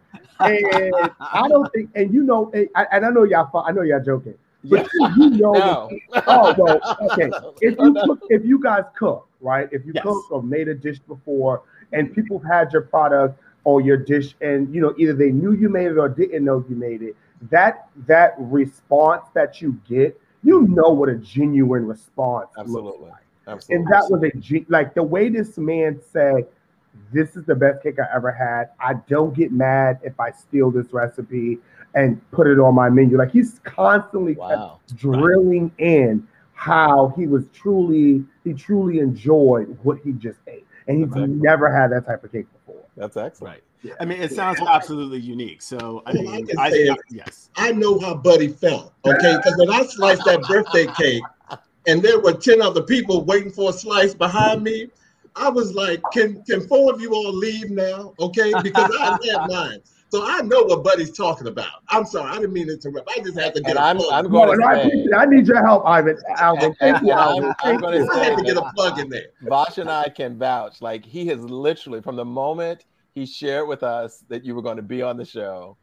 And I don't think, and you know, and I, and I know y'all, I know y'all joking, but you know, No. oh okay. If you cook, if you guys cook, right? If you Yes. cook or made a dish before, and people have had your product or your dish, and you know, either they knew you made it or didn't know you made it, that that response that you get, you know what a genuine response looks like. Absolutely. And that was a G, like the way this man said, "This is the best cake I ever had." I don't get mad if I steal this recipe and put it on my menu. Like he's constantly kept wow. drilling in how he was truly, he truly enjoyed what he just ate, and he's Exactly. never had that type of cake before. That's excellent. Right. I mean, it sounds absolutely unique. So I Well, I mean, I, yes. I know how Buddy felt, okay? Because when I sliced that birthday cake and there were 10 other people waiting for a slice behind me, I was like, can, can four of you all leave now, okay? Because I had mine. So I know what Buddy's talking about. I'm sorry, I didn't mean to interrupt. I just had to get And a I'm, plug. I'm No, going and to I, say, I need your help, Ivan. Alvin, thank you, and I'm- I'm Thank gonna you. I had to get a plug in there. Vosh and I can vouch. Like he has literally, from the moment he shared with us that you were going to be on the show,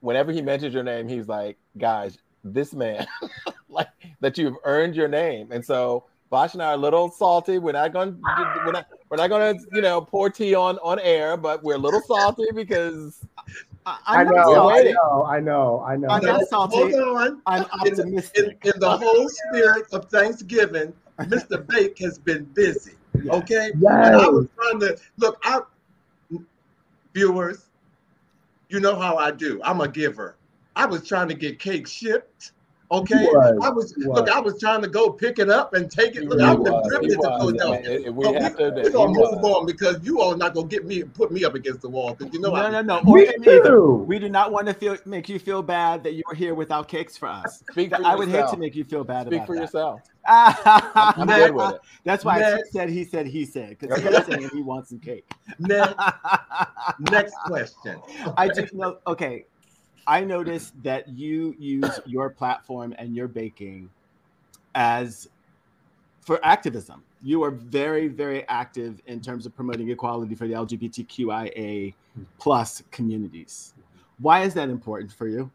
whenever he mentions your name, he's like, "Guys, this man, like that you've earned your name." And so Vosh and I are a little salty. We're not going. to We're not. We're not going to, you know, pour tea on on air, but we're a little salty because I, I I'm not know, I know, I know, I know. I'm Now, not salty. Hold on. I'm In, optimistic. in, in the whole spirit of Thanksgiving, Mr. Bake has been busy. Yeah. Okay. Yes. And I was trying to look. I viewers, you know how I do. I'm a giver. I was trying to get cake shipped. Okay. Was. I was You look. I was trying to go pick it up and take it. he Look, I've been was, to was. Philadelphia. And it- we But have to we, admit, we're gonna move was. on because you all not gonna get me put me up against the wall because you know No, I no, no. Me Or him either. too. We do not want to feel make you feel bad that you were here without cakes for us. Speak for I would hate to make you feel bad Speak about for that. yourself. I'm good with it. That's why he Next. said he said he said because he's saying he wants some cake. next next question. I just know. Okay, I noticed that you use your platform and your baking as for activism. You are very, very active in terms of promoting equality for the LGBTQIA plus communities. Why is that important for you?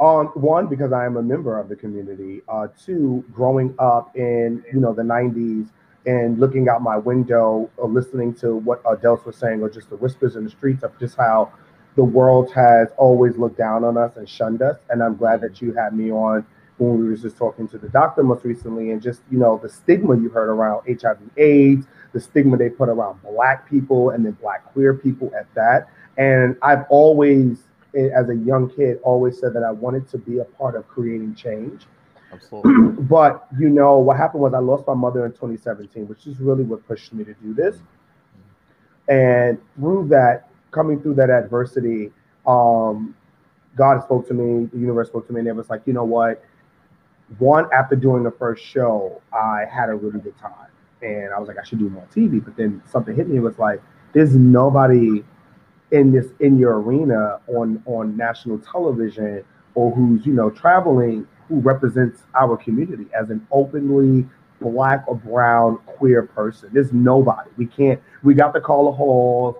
Um, one, because I am a member of the community. Uh, two, growing up in you know the '90s and looking out my window, or listening to what adults were saying, or just the whispers in the streets of just how the world has always looked down on us and shunned us. And I'm glad that you had me on when we were just talking to the doctor most recently, and just you know the stigma you heard around HIV/AIDS, the stigma they put around Black people and then Black queer people at that. And I've always eh, as a young kid always said that I wanted to be a part of creating change. Absolutely. but you know what happened was I lost my mother in 2017, which is really what pushed me to do this. Mm-hmm. And through that, coming through that adversity, um, God spoke to me, the universe spoke to me, and it was like, you know what? One, after doing the first show, I had a really good time. And I was like, I should do more TV. But then something hit me. It was like, there's nobody in this in your arena on on national television or who's you know traveling who represents our community as an openly black or brown queer person there's nobody we can't we got the Carla Halls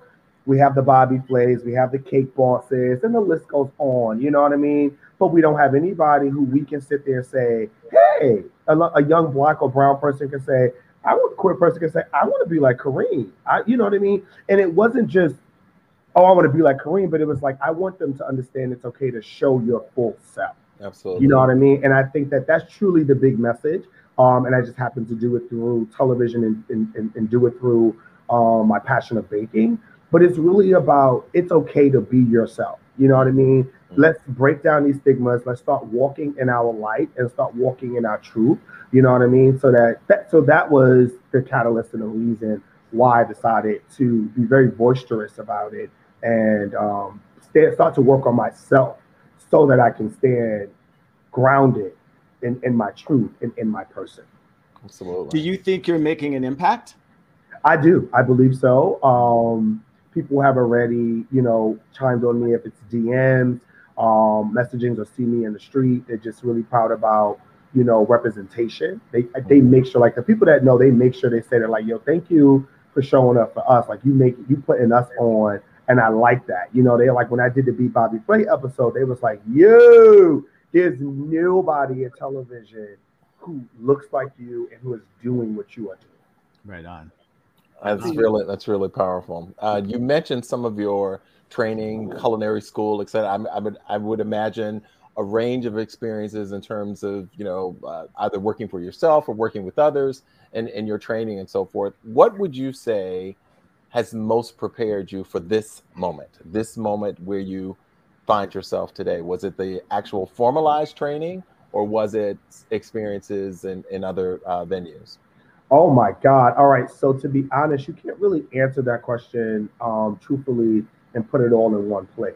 we have the Bobby Flays we have the cake bosses and the list goes on you know what i mean but we don't have anybody who we can sit there and say hey a, a young black or brown person can say i want a queer person can say i want to be like kareem I, you know what i mean and it wasn't just oh, I want to be like Kareem, but it was like I want them to understand it's okay to show your full self. Absolutely. You know what I mean? And I think that that's truly the big message. Um, and I just happen to do it through television and, and, and, and do it through um, my passion of baking, but it's really about it's okay to be yourself. You know what I mean? Mm-hmm. Let's break down these stigmas. Let's start walking in our light and start walking in our truth. You know what I mean? So that, that so that was the catalyst and the reason why I decided to be very boisterous about it and um, start to work on myself so that I can stand grounded in, in my truth and in my person. Absolutely. Do you think you're making an impact? I do. I believe so. Um, people have already, you know, chimed on me if it's DMs, um, messagings, or see me in the street. They're just really proud about, you know, representation. They they make sure, like the people that know, they make sure they say they're like, yo, thank you for showing up for us. Like you make you putting us on, and I like that. You know, they like when I did the Beat Bobby Flay episode, they was like, yo, there's nobody in television who looks like you and who is doing what you are doing. Right on. That's really that's really powerful. Uh, you mentioned some of your training, culinary school, etc. I, I would I would imagine a range of experiences in terms of you know uh, either working for yourself or working with others and in your training and so forth. What would you say has most prepared you for this moment? This moment where you find yourself today? Was it the actual formalized training, or was it experiences in in other uh, venues? Oh my God. All right. So to be honest, you can't really answer that question um, truthfully and put it all in one place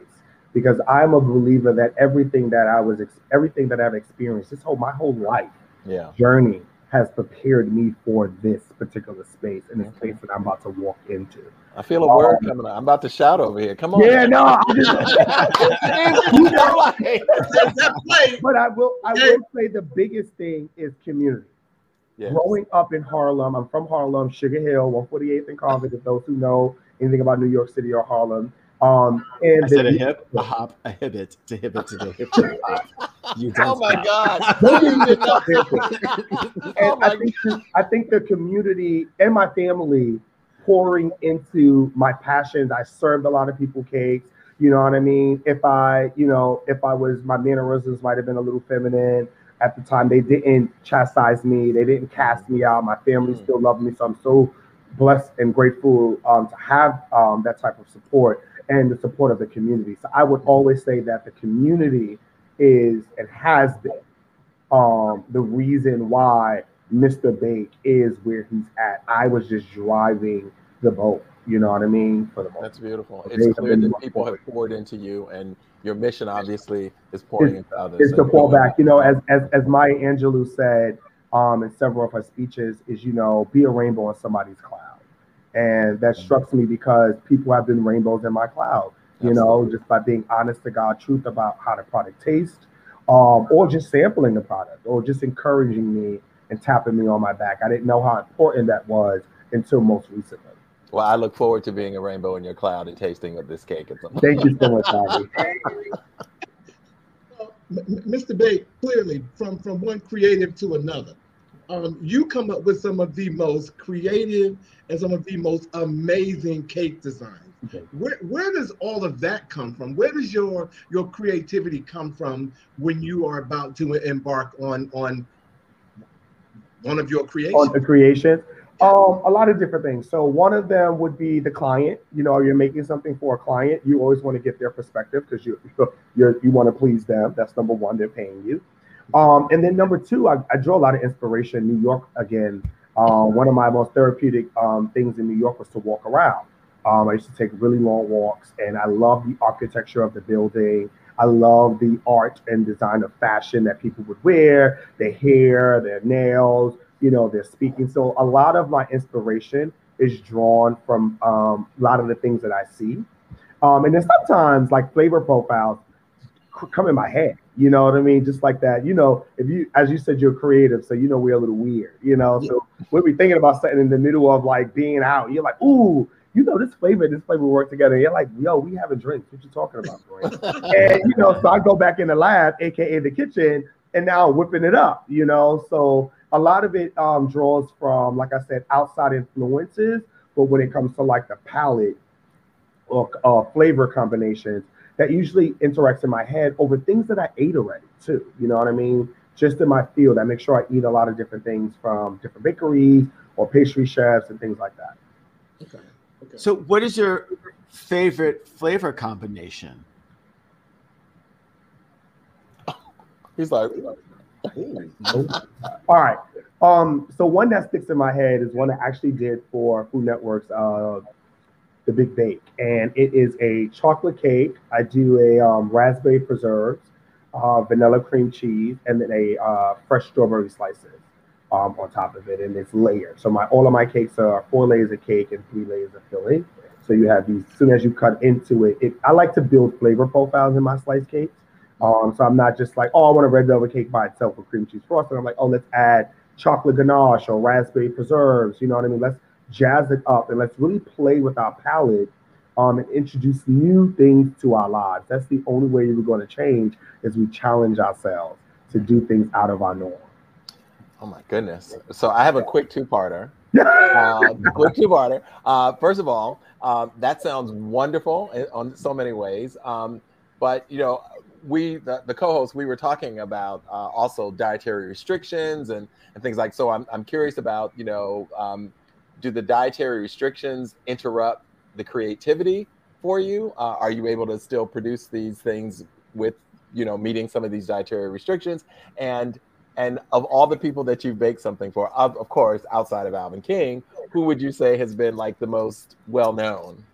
because I'm a believer that everything that I was, everything that I've experienced, this whole, my whole life yeah. journey has prepared me for this particular space and this okay. space that I'm about to walk into. I feel a word um, coming out. I'm about to shout over here. Come on. Yeah, no. but I will I will say the biggest thing is community. Yes. Growing up in Harlem, I'm from Harlem, Sugar Hill, 148th and Convent, if those who know anything about New York City or Harlem. Um, and I said a hip, a hop, a hibbit, to hibbit to the hip. you oh my God. oh my I, think the, I think the community and my family pouring into my passions. I served a lot of people cakes. You know what I mean? If I, you know, if I was, my mannerisms might have been a little feminine at the time. They didn't chastise me. They didn't cast me out. My family mm. still loved me. So I'm so blessed and grateful um, to have um, that type of support and the support of the community. So I would always say that the community is and has been um, the reason why Mr. Bake is where he's at. I was just driving the boat. You know what I mean? For the most. That's beautiful. It's clear that people have poured into you and your mission obviously is pouring into others. It's to pour back. You know, as as as Maya Angelou said um, in several of her speeches, is you know, be a rainbow in somebody's cloud, and that mm-hmm. struck me because people have been rainbows in my cloud. You Absolutely. know, just by being honest to God, truth about how the product tastes, um, or just sampling the product, or just encouraging me and tapping me on my back. I didn't know how important that was until most recently. Well, I look forward to being a rainbow in your cloud and tasting of this cake at some point. Thank you so much, Bobby. Mr. Bake, clearly from, from one creative to another, um, you come up with some of the most creative and some of the most amazing cake designs. Okay. Where, where does all of that come from? Where does your your creativity come from when you are about to embark on on one of your creations? On the creation. Um, a lot of different things. So one of them would be the client. You know, you're making something for a client. You always want to get their perspective because you you you want to please them. That's number one. They're paying you. Um, and then number two, I, I, draw a lot of inspiration. New York again. Uh, one of my most therapeutic um, things in New York was to walk around. Um, I used to take really long walks, and I love the architecture of the building. I love the art and design of fashion that people would wear, their hair, their nails, you know, they're speaking. So a lot of my inspiration is drawn from um, a lot of the things that I see. Um, and then sometimes like flavor profiles come in my head, you know what I mean? Just like that, you know, if you, as you said, you're creative, so you know, we're a little weird, you know? So we'll be thinking about something in the middle of like being out. You're like, ooh, you know, this flavor, this flavor work together. And you're like, yo, we have a drink. What you talking about, bro? and you know, so I go back in the lab, aka the kitchen, and now I'm whipping it up, you know. So a lot of it um, draws from, like I said, outside influences. But when it comes to like the palette or uh, flavor combinations, that usually interacts in my head over things that I ate already too. You know what I mean? Just in my field, I make sure I eat a lot of different things from different bakeries or pastry chefs and things like that. Okay. okay. So, what is your favorite flavor combination? He's like, Nope. All right. Um, so one that sticks in my head is one I actually did for Food Network's uh, The Big Bake, and it is a chocolate cake. I do a um, raspberry preserves, uh, vanilla cream cheese, and then a uh, fresh strawberry slices um, on top of it, and it's layered. So my all of my cakes are four layers of cake and three layers of filling. So you have these. As soon as you cut into it, it I like to build flavor profiles in my slice cakes. Um, so I'm not just like, oh, I want a red velvet cake by itself with cream cheese frosting. I'm like, oh, let's add chocolate ganache or raspberry preserves. You know what I mean? Let's jazz it up and let's really play with our palate um, and introduce new things to our lives. That's the only way we're going to change is we challenge ourselves to do things out of our norm. oh my goodness. So I have a quick two-parter. uh, quick two-parter. Uh, first of all, uh, that sounds wonderful in, on so many ways. Um, but you know, we the, the co-hosts we were talking about uh, also dietary restrictions and, and things like. So I'm I'm curious about you know, um, do the dietary restrictions interrupt the creativity for you? Uh, are you able to still produce these things with you know meeting some of these dietary restrictions and and of all the people that you've baked something for, of, of course, outside of Alvin King, who would you say has been like the most well known?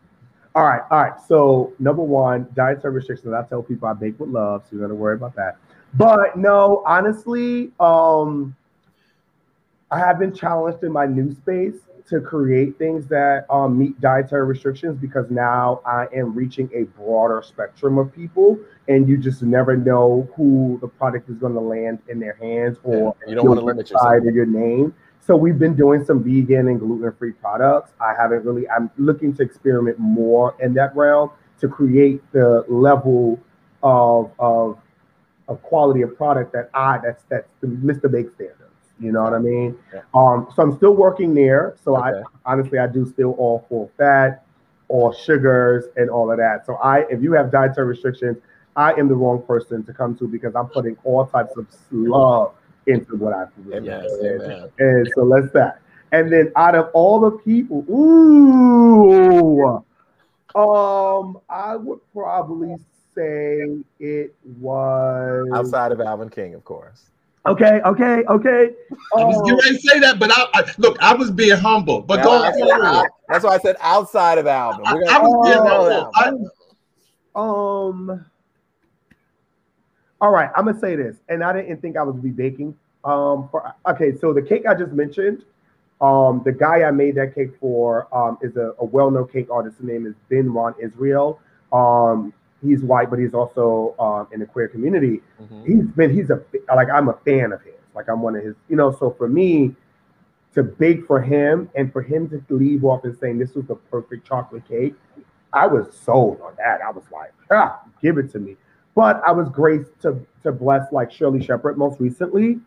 All right, all right. So number one, dietary restrictions. I tell people I bake with love, so you're gonna worry about that. But no, honestly, um, I have been challenged in my new space to create things that um, meet dietary restrictions because now I am reaching a broader spectrum of people, and you just never know who the product is going to land in their hands or you don't want to limit yourself. your name. So we've been doing some vegan and gluten-free products. I haven't really. I'm looking to experiment more in that realm to create the level of of of quality of product that I that's that's the Mr. Bake standards. You know what I mean? Yeah. Um, so I'm still working there. So Okay. I honestly I do still all full fat, all sugars, and all of that. So I if you have dietary restrictions, I am the wrong person to come to because I'm putting all types of love into what I produce. Yes, And- and so let's that. And then out of all the people, ooh, um, I would probably say it was Outside of Alvin King, of course. Okay, okay, okay. I was Um, getting ready to say that, but I, I look, I was being humble. But Now, go I that's why I said outside of Alvin. I, We're I was being Oh, humble. I, Um. All right, I'm gonna say this, and I didn't think I would be baking. Um. For okay, so the cake I just mentioned, um, the guy I made that cake for, um, is a, a well-known cake artist. His name is Ben Ron Israel. Um, he's white, but he's also um in the queer community. Mhm. He's been he's a like I'm a fan of his. Like I'm one of his, you know. So for me, to bake for him and for him to leave off and saying this was the perfect chocolate cake, I was sold on that. I was like, ah, give it to me. But I was graced to to bless like Sherri Shepherd most recently,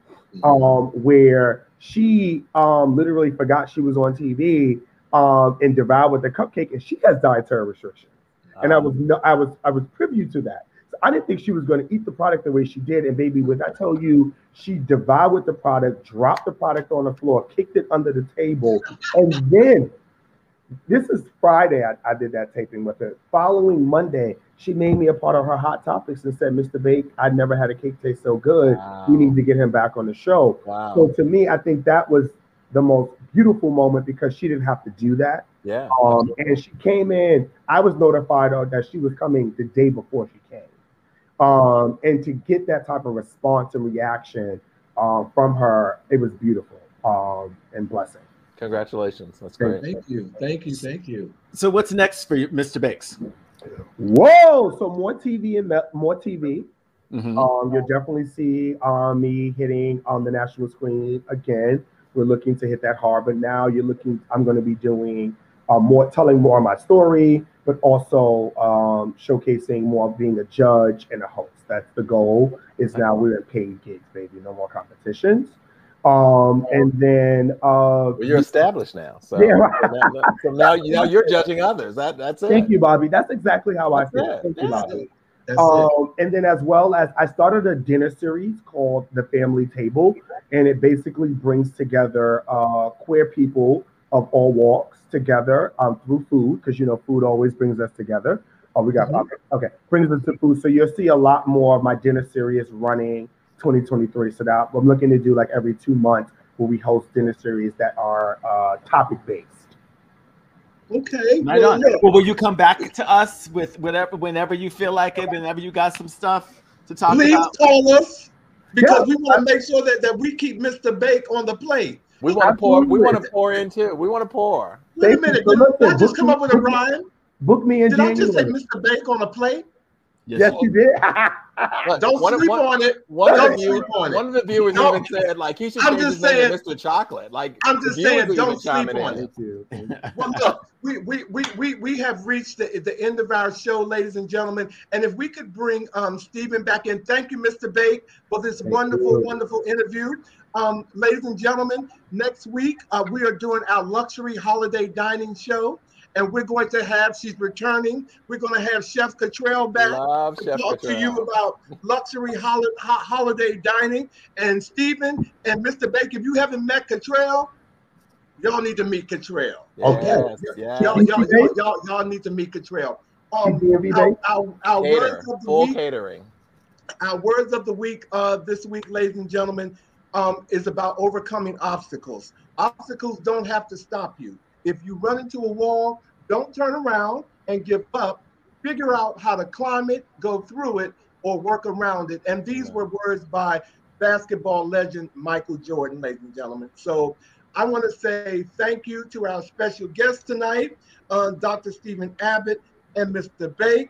um, where she um literally forgot she was on TV um and devoured the cupcake, and she has dietary restrictions and I Um, was no, I was I was privy to that. So I didn't think she was going to eat the product the way she did. And baby, when I tell you, she devoured the product, dropped the product on the floor, kicked it under the table, and then this is Friday. I, I did that taping with her. Following Monday, she made me a part of her hot topics and said, "Mr. Bake, I never had a cake taste so good. Wow. We need to get him back on the show." wow. So to me, I think that was the most beautiful moment because she didn't have to do that. yeah. Um, and she came in. I was notified that she was coming the day before she came. Um, and to get that type of response and reaction um, from her, it was beautiful um, and blessing. Congratulations. That's great. thank you, thank you, thank you. So what's next for you, Mr. Bakes? Whoa! So more TV and more TV. Mhm. Um, you'll definitely see um, me hitting on the national screen again. We're looking to hit that hard, but now you're looking. I'm going to be doing uh, more, telling more of my story, but also um, showcasing more of being a judge and a host. That's the goal. Is now we're in paid gigs, baby. No more competitions. Um, and then uh, Well, you're established now. So, Yeah, right. now, so now, now you're judging others. That that's it. thank you, Bobby. That's exactly how I feel. it. Thank you, Bobby. It. Um, and then as well as I started a dinner series called The Family Table, and it basically brings together uh, queer people of all walks together um, through food because you know food always brings us together. Oh, we got Mhm. okay, okay, brings us to food. So you'll see a lot more of my dinner series running 2023. So that I'm looking to do like every two months where we host dinner series that are uh, topic based. Okay. Right well, on. look, Well, will you come back to us with whatever, whenever you feel like it, whenever you got some stuff to talk please about? Please call us because Yeah. we want to make sure that, that we keep Mr. Bake on the plate. We want to pour. We want to pour in too. We want to pour. Wait a Thank you. minute. Did, listen, did I just come up with a rhyme? Book me in Did I just say Mr. Bake on a plate? Yes, you did. Don't one, sleep one, on it. one of Don't the viewers, sleep on one of the viewers No. even said like he should I'm just saying- Mr. Chocolate. Like I'm just saying, don't chiming sleep on in. it. Well, look, we, we, we, we, we have reached the, the end of our show, ladies and gentlemen. And if we could bring um, Stephen back in, thank you, Mr. Bake, for this Thank wonderful, you. wonderful interview. Um, ladies and gentlemen, next week uh, we are doing our luxury holiday dining show. And we're going to have, she's returning, we're going to have Chef Cottrell back Love to Chef talk to you about luxury holi- ho- holiday dining. And Stephen and Mr. Bake, if you haven't met Cottrell, y'all need to meet Cottrell. Okay. Yes, yes. Y'all, y'all, y'all, y'all, y'all need to meet Cottrell. Um, DMV our, our, our Cater, words of the full week, catering. our words of the week uh, this week, ladies and gentlemen, um, is about overcoming obstacles. Obstacles don't have to stop you. If you run into a wall, don't turn around and give up. Figure out how to climb it, go through it, or work around it. And these were words by basketball legend Michael Jordan, ladies and gentlemen. So I want to say thank you to our special guest tonight, uh, Dr. Stephen Abbott and Mr. Bake.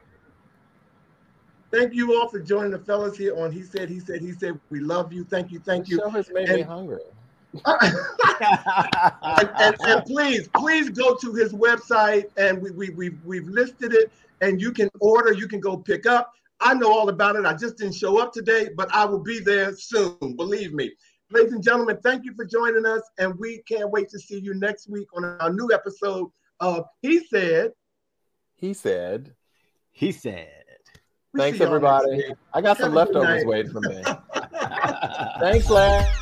Thank you all for joining the fellas here on He Said, He Said, He Said. We love you. Thank you. Thank you. The show has made me hungry. And, and, and please, please go to his website and we, we, we've, we've listed it and you can order, you can go pick up. I know all about it. I just didn't show up today, but I will be there soon. Believe me. Ladies and gentlemen, thank you for joining us. And we can't wait to see you next week on our new episode of He Said. He said, he said. We "Thanks see y'all next everybody. I got some Have a leftovers waiting for me. Thanks, lad."